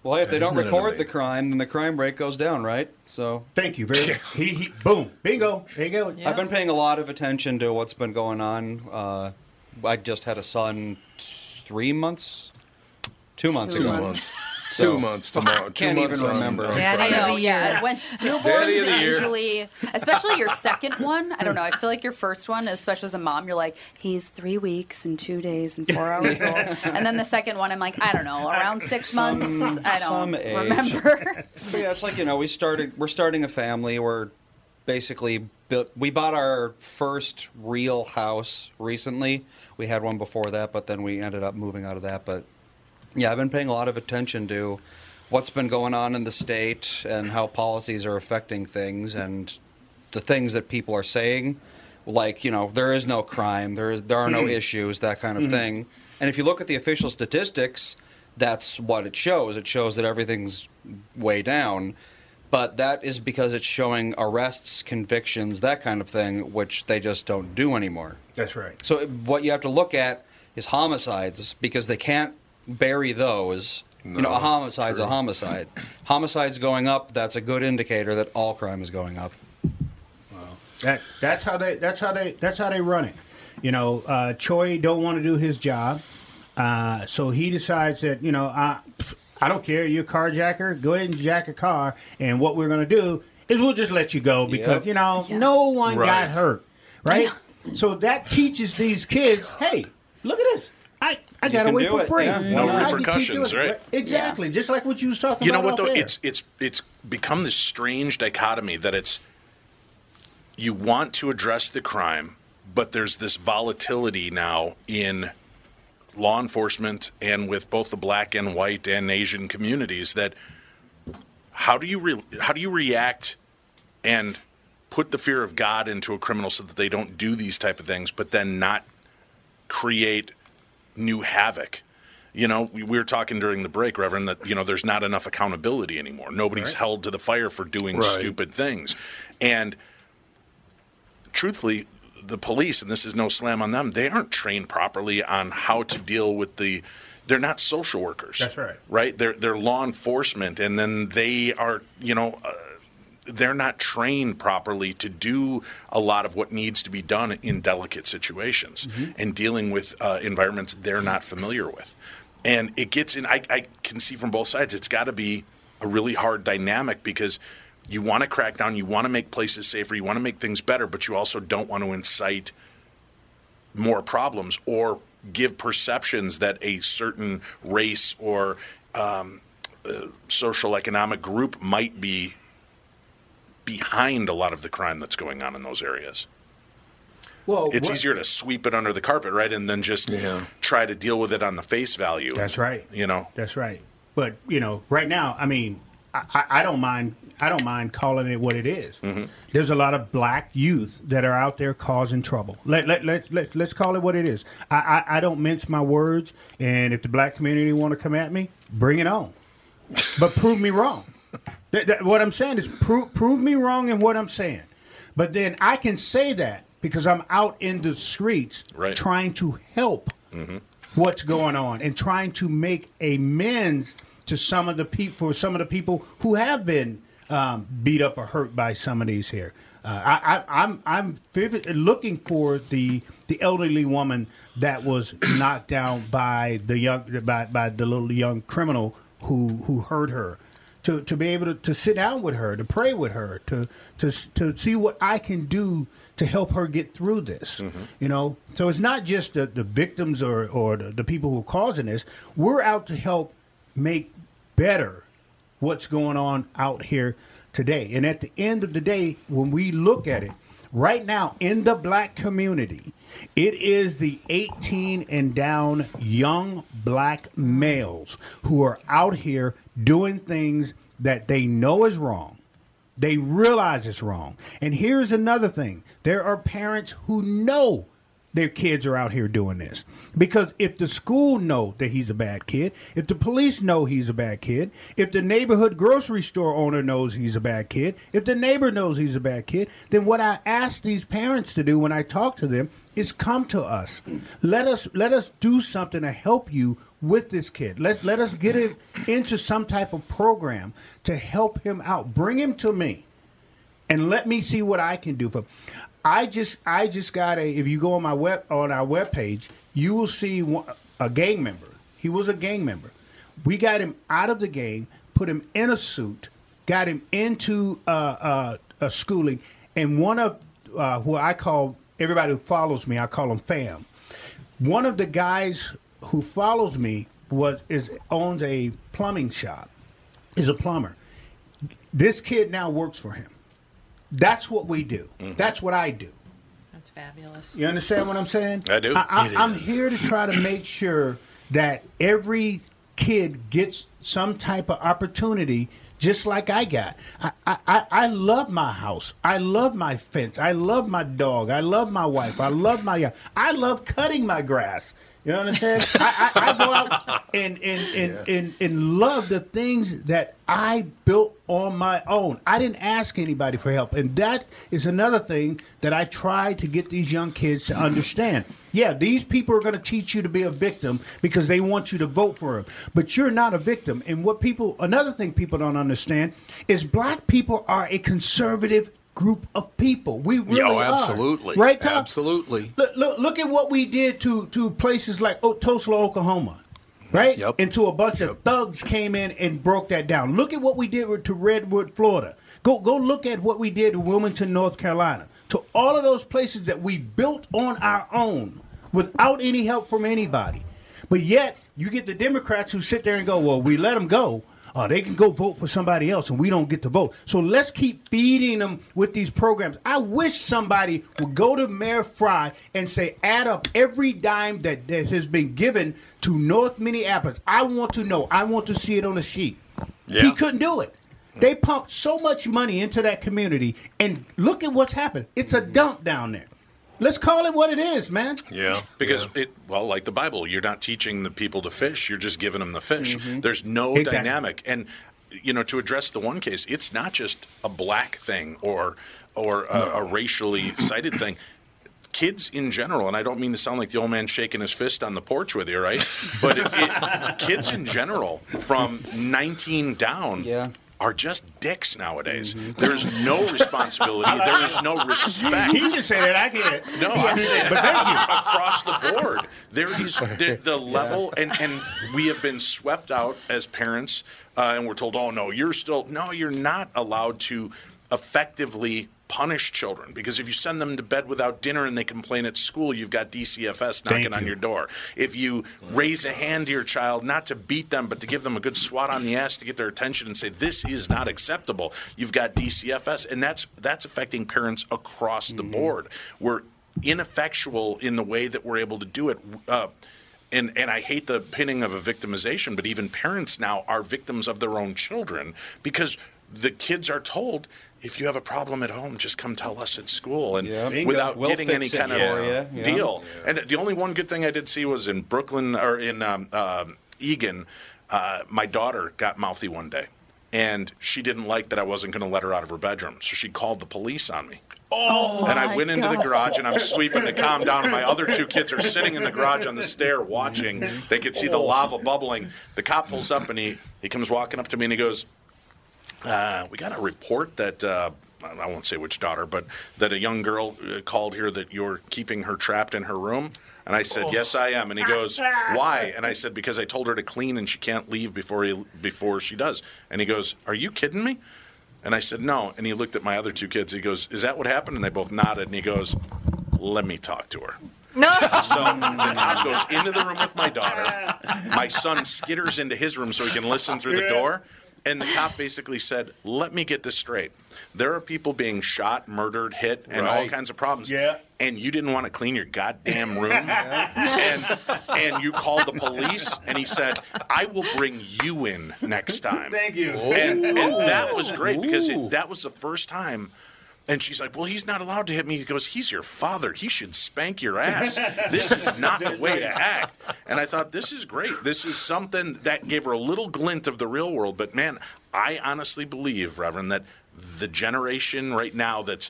Well, if they don't that record the crime, then the crime rate goes down, right? So Thank you very much. He, he boom bingo. There you go. I've been paying a lot of attention to what's been going on. Uh, I just had a son t- three months, two months Two ago. months. Two months tomorrow. I can't two even months on- remember. on I Friday. know, yeah. When Daddy of newborns the year. usually, especially your second one, I don't know. I feel like your first one, especially as a mom, you're like, he's three weeks and two days and four hours old, *laughs* and then the second one, I'm like, I don't know, around six months. I don't some age. remember. But *laughs* yeah, it's like you know, we started. We're starting a family. We're basically built. We bought our first real house recently. We had one before that, but then we ended up moving out of that. But yeah, I've been paying a lot of attention to what's been going on in the state and how policies are affecting things and the things that people are saying. Like you know, there is no crime. There is there are no Mhm. issues. That kind of Mhm. thing. And if you look at the official statistics, that's what it shows. It shows that everything's way down. But that is because it's showing arrests, convictions, that kind of thing, which they just don't do anymore. That's right. So what you have to look at is homicides because they can't bury those. you know, a homicide's a homicide. Homicides going up, that's a good indicator that all crime is going up. That that's how they that's how they that's how they run it. You know, uh, Choi don't want to do his job, uh, so he decides that you know I I don't care. You're a carjacker. Go ahead and jack a car, and what we're gonna do is we'll just let you go because Yep. you know no one Right. got hurt, right? So that teaches these kids, hey, look at this. I, I got can away for it, free. yeah. You No know, I can keep repercussions, doing it. right? Exactly, just like what you was talking about. You know what though? off air. It's it's it's become this strange dichotomy that it's you want to address the crime, but there's this volatility now in law enforcement and with both the black and white and Asian communities that how do you re- how do you react and put the fear of God into a criminal so that they don't do these type of things, but then not create new havoc. You know, we, we were talking during the break, Reverend, that you know there's not enough accountability anymore. Nobody's Right. held to the fire for doing Right. stupid things, and truthfully, the police, and this is no slam on them, they aren't trained properly on how to deal with the. They're not social workers. That's right. Right. They're they're law enforcement, and then they are you know. Uh, they're not trained properly to do a lot of what needs to be done in delicate situations Mm-hmm. and dealing with uh, environments they're not familiar with. And it gets in, I, I can see from both sides, it's got to be a really hard dynamic because you want to crack down, you want to make places safer, you want to make things better, but you also don't want to incite more problems or give perceptions that a certain race or um, uh, social economic group might be behind a lot of the crime that's going on in those areas. well, It's what- easier to sweep it under the carpet, right, and then just try to deal with it on the face value. That's right. You know, That's right. But you know, right now, I mean, I, I, don't mind. I don't mind calling it what it is. Mm-hmm. There's a lot of black youth that are out there causing trouble. Let let let let let's call it what it is. I, I I don't mince my words, and if the black community want to come at me, bring it on. But prove me wrong. That- that- what I'm saying is prove prove me wrong in what I'm saying. But then I can say that because I'm out in the streets Right. trying to help what's going on and trying to make amends to some of the people for some of the people who have been um, beat up or hurt by some of these here. Uh, I, I, I'm I'm looking for the the elderly woman that was knocked down by the young by, by the little young criminal who who hurt her. To, to be able to, to sit down with her, to pray with her, to, to to see what I can do to help her get through this. Mm-hmm. You know, so it's not just the, the victims or, or the, the people who are causing this. We're out to help make better what's going on out here today. And at the end of the day, when we look at it, right now in the black community, it is the 18 and down young black males who are out here doing things that they know is wrong. They realize it's wrong. And here's another thing there are parents who know their kids are out here doing this because if the school know that he's a bad kid if the police know he's a bad kid if the neighborhood grocery store owner knows he's a bad kid if the neighbor knows he's a bad kid then what i ask these parents to do when i talk to them is come to us let us let us do something to help you with this kid let let us get it into some type of program to help him out bring him to me and let me see what I can do for. him. I just I just got a. If you go on my web on our webpage, you will see a gang member. He was a gang member, We got him out of the game, put him in a suit, got him into uh, uh, uh, schooling, and one of uh, who I call everybody who follows me, I call them fam. One of the guys who follows me was is owns a plumbing shop. Is a plumber. This kid now works for him. That's what we do. Mm-hmm. That's what I do. That's fabulous. You understand what I'm saying? I do. I, It am here to try to make sure that every kid gets some type of opportunity, just like I got. I, I, I- love my house. I love my fence. I love my dog. I love my wife. I love my. I love cutting my grass. You know what I'm saying? I, I, I go out and and, and, and and love the things that I built on my own. I didn't ask anybody for help, and that is another thing that I try to get these young kids to understand. Yeah, these people are going to teach you to be a victim because they want you to vote for them, but you're not a victim. And what people, another thing people don't understand is black people are a conservative group of people. We really are. absolutely. right? Tom? Absolutely. Look, look, look at what we did to to places like o- Tulsa, Oklahoma, right? Yep. To a bunch of thugs came in and broke that down. Look at what we did to Rosewood, Florida. Go go look at what we did to Wilmington, North Carolina. To all of those places that we built on our own without any help from anybody. But yet you get the Democrats who sit there and go, "Well, we let them go." Uh, they can go vote for somebody else, and we don't get to vote. So let's keep feeding them with these programs. I wish somebody would go to Mayor Frey and say, add up every dime that, that has been given to North Minneapolis. I want to know. I want to see it on a sheet. Yeah. He couldn't do it. They pumped so much money into that community, and look at what's happened. It's a dump down there. Let's call it what it is, man. Yeah. Because it well, like the Bible, you're not teaching the people to fish; you're just giving them the fish. Mhm. There's no Exactly. dynamic, and you know, to address the one case, it's not just a black thing or or a, a racially *coughs* cited thing. Kids in general, and I don't mean to sound like the old man shaking his fist on the porch with you, right? *laughs* But it, it, kids in general, from 19 down, are just dicks nowadays. There's no responsibility. *laughs* There is no respect. He can say that. I get it. No, I'm saying but thank you. across the board. There is *laughs* the, the level, and, and we have been swept out as parents, uh, and we're told, oh, no, you're still, no, you're not allowed to effectively punish children because if you send them to bed without dinner and they complain at school, you've got DCFS knocking Thank on your door. If you raise a hand to your child, not to beat them, but to give them a good swat on the ass to get their attention and say this is not acceptable, you've got DCFS, and that's that's affecting parents across the board. We're ineffectual in the way that we're able to do it. Uh, and, and I hate the pinning of a victimization, but even parents now are victims of their own children because the kids are told if you have a problem at home, just come tell us at school, and Bingo. without We'll getting any kind of for ya, yeah. deal. And the only one good thing I did see was in Brooklyn or in um, um Eagan. Uh, my daughter got mouthy one day, and she didn't like that I wasn't going to let her out of her bedroom, so she called the police on me. Oh, and I went into the garage and I'm sweeping to calm down. And my other two kids are sitting in the garage on the stair watching. They could see the lava bubbling. The cop pulls up and he, he comes walking up to me and he goes, uh, We got a report that. Uh, I won't say which daughter, but that a young girl uh, called here that you're keeping her trapped in her room. And I said, "Yes, I am." And he goes, "Why?" And I said, "Because I told her to clean and she can't leave before he, before she does." And he goes, "Are you kidding me?" And I said, "No." And he looked at my other two kids. He goes, "Is that what happened?" And they both nodded. And he goes, "Let me talk to her." No. So the cop goes into the room with my daughter. My son skitters into his room so he can listen through the door. And the cop basically said, "Let me get this straight. There are people being shot, murdered, hit, and all Right. kinds of problems. Yeah. And you didn't want to clean your goddamn *laughs* room, and and you called the police, and he said, "I will bring you in next time." Thank you. And, and that was great because Ooh. it, that was the first time. And she's like, "Well, he's not allowed to hit me." He goes, "He's your father. He should spank your ass. This is not the way to act." And I thought, "This is great. This is something that gave her a little glint of the real world." But man, I honestly believe, Reverend, that the generation right now that's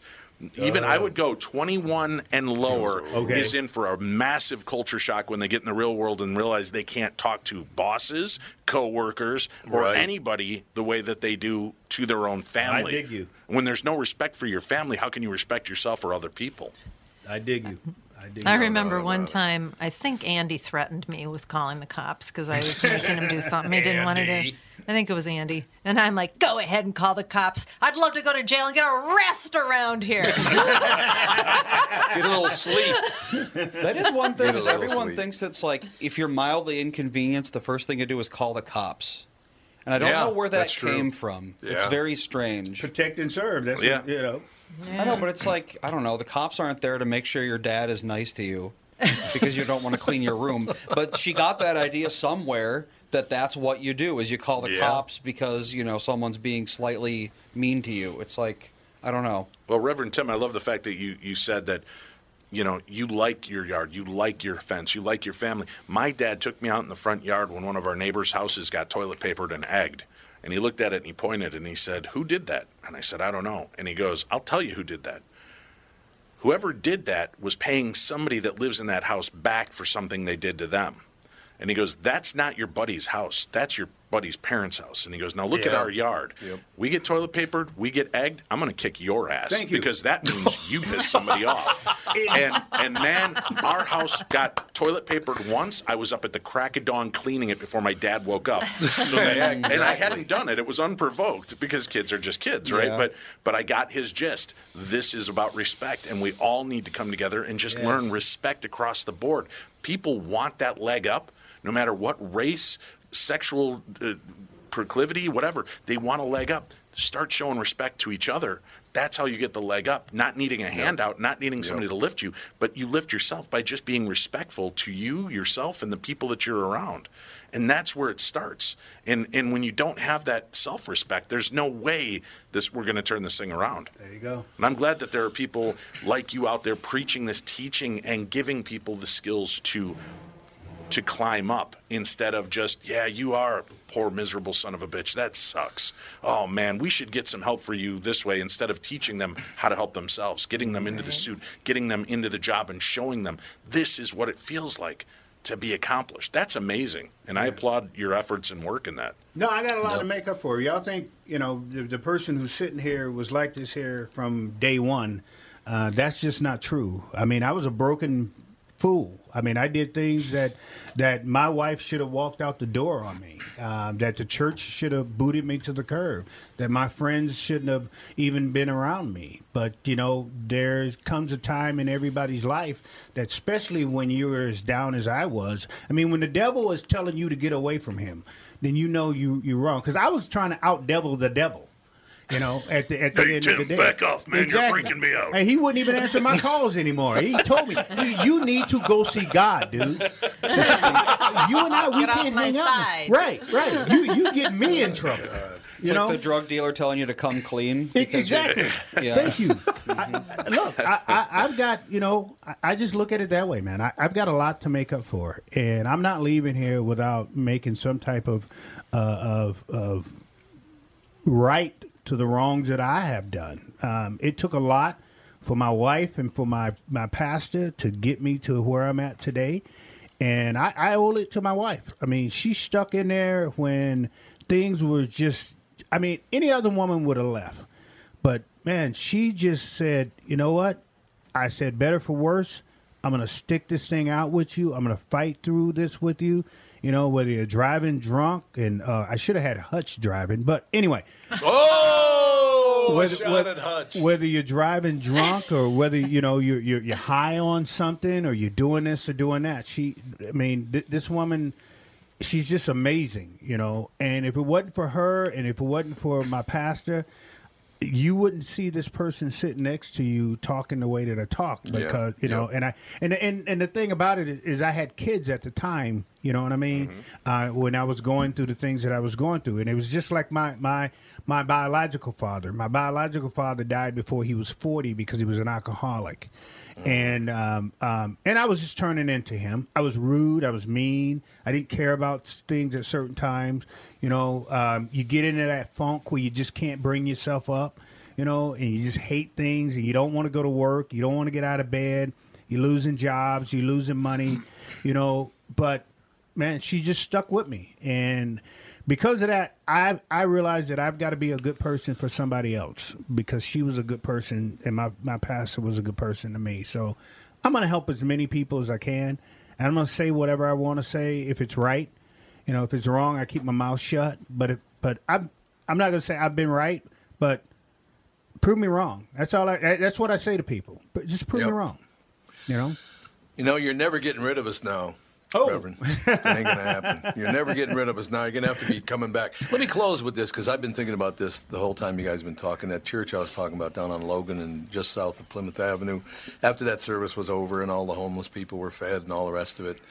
even I would go 21 and lower Okay. is in for a massive culture shock when they get in the real world and realize they can't talk to bosses, coworkers, or Right. anybody the way that they do to their own family. I dig you. When there's no respect for your family, how can you respect yourself or other people? I dig you. I I remember one time, I think Andy threatened me with calling the cops because I was making him do *laughs* something he didn't want to do. I think it was Andy. And I'm like, go ahead and call the cops. I'd love to go to jail and get a rest around here. *laughs* Get a little sleep. That is one thing. Is everyone sleep. thinks it's like if you're mildly inconvenienced, the first thing you do is call the cops. And I don't Yeah, know where that came from. It's very strange. Protect and serve. That's Yeah. you know. I know, but it's like I don't know. The cops aren't there to make sure your dad is nice to you because you don't want to clean your room. But she got that idea somewhere that that's what you do is you call the Yeah. cops because you know someone's being slightly mean to you. It's like I don't know. Well, Reverend Tim, I love the fact that you, you said that, you know, you like your yard, you like your fence, you like your family. My dad took me out in the front yard when one of our neighbors' houses got toilet papered and egged. And he looked at it and he pointed and he said, Who did that? And I said, I don't know. And he goes, I'll tell you who did that. Whoever did that was paying somebody that lives in that house back for something they did to them. And he goes, That's not your buddy's house. That's your buddy's parents' house. And he goes, Now look at Yeah. our yard. Yep. We get toilet papered, we get egged. I'm going to kick your ass Thank you. because that means you *laughs* piss somebody off. And and man, our house got toilet papered once. I was up at the crack of dawn cleaning it before my dad woke up. *laughs* So And I hadn't done it. It was unprovoked because kids are just kids, right? Yeah. But but I got his gist. This is about respect, and we all need to come together and just Yes. learn respect across the board. People want that leg up, no matter what race, sexual uh, proclivity, whatever. They want a leg up. Start showing respect to each other. That's how you get the leg up. Not needing a handout, not needing somebody to lift you, but you lift yourself by just being respectful to you, yourself, and the people that you're around. And that's where it starts. And and when you don't have that self-respect, there's no way this we're going to turn this thing around. There you go. And I'm glad that there are people like you out there preaching this, teaching, and giving people the skills to to climb up instead of just, yeah, you are a poor miserable son of a bitch. That sucks. Oh man, we should get some help for you this way instead of teaching them how to help themselves, getting them into the suit, getting them into the job and showing them this is what it feels like to be accomplished. That's amazing. And I applaud your efforts and work in that. No, I got a lot to make up for. Y'all think you know the, the person who's sitting here was like this here from day one? Uh, that's just not true. I mean, I was a broken fool. I mean, I did things that that my wife should have walked out the door on me. Um, that the church should have booted me to the curb. That my friends shouldn't have even been around me. But you know, there comes a time in everybody's life that, especially when you're as down as I was. I mean, when the devil is telling you to get away from him, then you know you you're wrong. Because I was trying to out devil the devil. You know, at the at the Hey, end Tim, of the day. back off, man. You're freaking me out. And he wouldn't even answer my calls anymore. He told me, "You- "You need to go see God, dude." *laughs* you and I, we get can't hang side. out. Right, right. You you get me in trouble. It's You like know, the drug dealer telling you to come clean. Because you- exactly. *laughs* Yeah. Thank you. I, look, I, I, I've got you know, I, I just look at it that way, man. I, I've got a lot to make up for, and I'm not leaving here without making some type of uh, of of right to the wrongs that I have done. Um, it took a lot for my wife and for my my pastor to get me to where I'm at today, and I, I owe it to my wife. I mean, she stuck in there when things were just. I mean, any other woman would have left, but man, she just said, "You know what?" I said, "Better for worse." I'm gonna stick this thing out with you. I'm gonna fight through this with you. You know, whether you're driving drunk, and uh, I should have had Hutch driving, but anyway. Oh, whether, shot whether- at Hutch. whether you're driving drunk or whether you know you're, you're you're high on something or you're doing this or doing that. She, I mean, th- this woman, she's just amazing, you know. And if it wasn't for her, and if it wasn't for my pastor, you wouldn't see this person sitting next to you talking the way that I talk Yeah, because you know. yeah. And I and and and the thing about it is, is I had kids at the time. You know what I mean? Uh, when I was going through the things that I was going through, and it was just like my my my biological father. My biological father died before he was forty because he was an alcoholic. And um, um, and I was just turning into him. I was rude. I was mean. I didn't care about things at certain times. You know, um, you get into that funk where you just can't bring yourself up. You know, and you just hate things, and you don't want to go to work. You don't want to get out of bed. You're losing jobs. You're losing money. You know, but man, she just stuck with me, and because of that, I I realized that I've got to be a good person for somebody else because she was a good person, and my my pastor was a good person to me. So I'm going to help as many people as I can, and I'm going to say whatever I want to say if it's right. You know, if it's wrong, I keep my mouth shut. But if, but I'm I'm not going to say I've been right, but prove me wrong. That's all. I, that's what I say to people. But just prove Yep. me wrong. You know. You know, you're never getting rid of us now. Oh. Reverend. It ain't to happen. You're never getting rid of us now. You're to have to be coming back. Let me close with this because I've been thinking about this the whole time you guys have been talking. That church I was talking about down on Logan and just south of Plymouth Avenue. After that service was over and all the homeless people were fed and all the rest of it,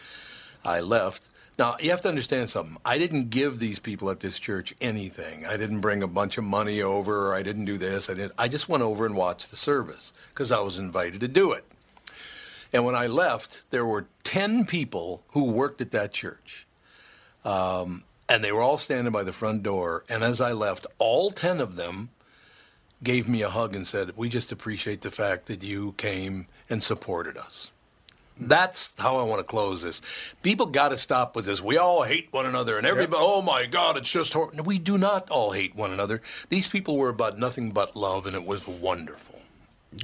I left. Now, you have to understand something. I didn't give these people at this church anything. I didn't bring a bunch of money over. I didn't do this. I didn't. I just went over and watched the service because I was invited to do it. And when I left, there were 10 people who worked at that church. Um, and they were all standing by the front door. And as I left, all 10 of them gave me a hug and said, We just appreciate the fact that you came and supported us. That's how I want to close this. People got to stop with this. We all hate one another, and everybody, oh my God, it's just horrible. We do not all hate one another. These people were about nothing but love, and it was wonderful.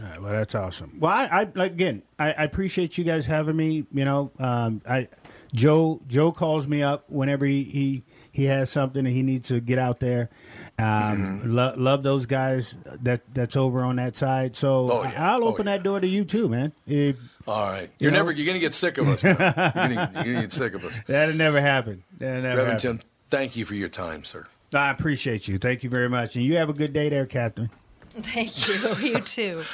All right, well, that's awesome. Well, I, I like, again, I, I appreciate you guys having me. You know, um, I Joe Joe calls me up whenever he, he he has something and he needs to get out there. Um, lo- love those guys that that's over on that side. So Oh, yeah. I'll Oh, open that door to you too, man. If- All right. You You're know? never, you're going to get sick of us. Now. *laughs* You're going to get sick of us. that'll never happen. That'll never Reverend happen. Tim, thank you for your time, sir. I appreciate you. Thank you very much, and you have a good day there, Catherine. Thank you. *laughs* You too.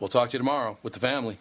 We'll talk to you tomorrow with the family.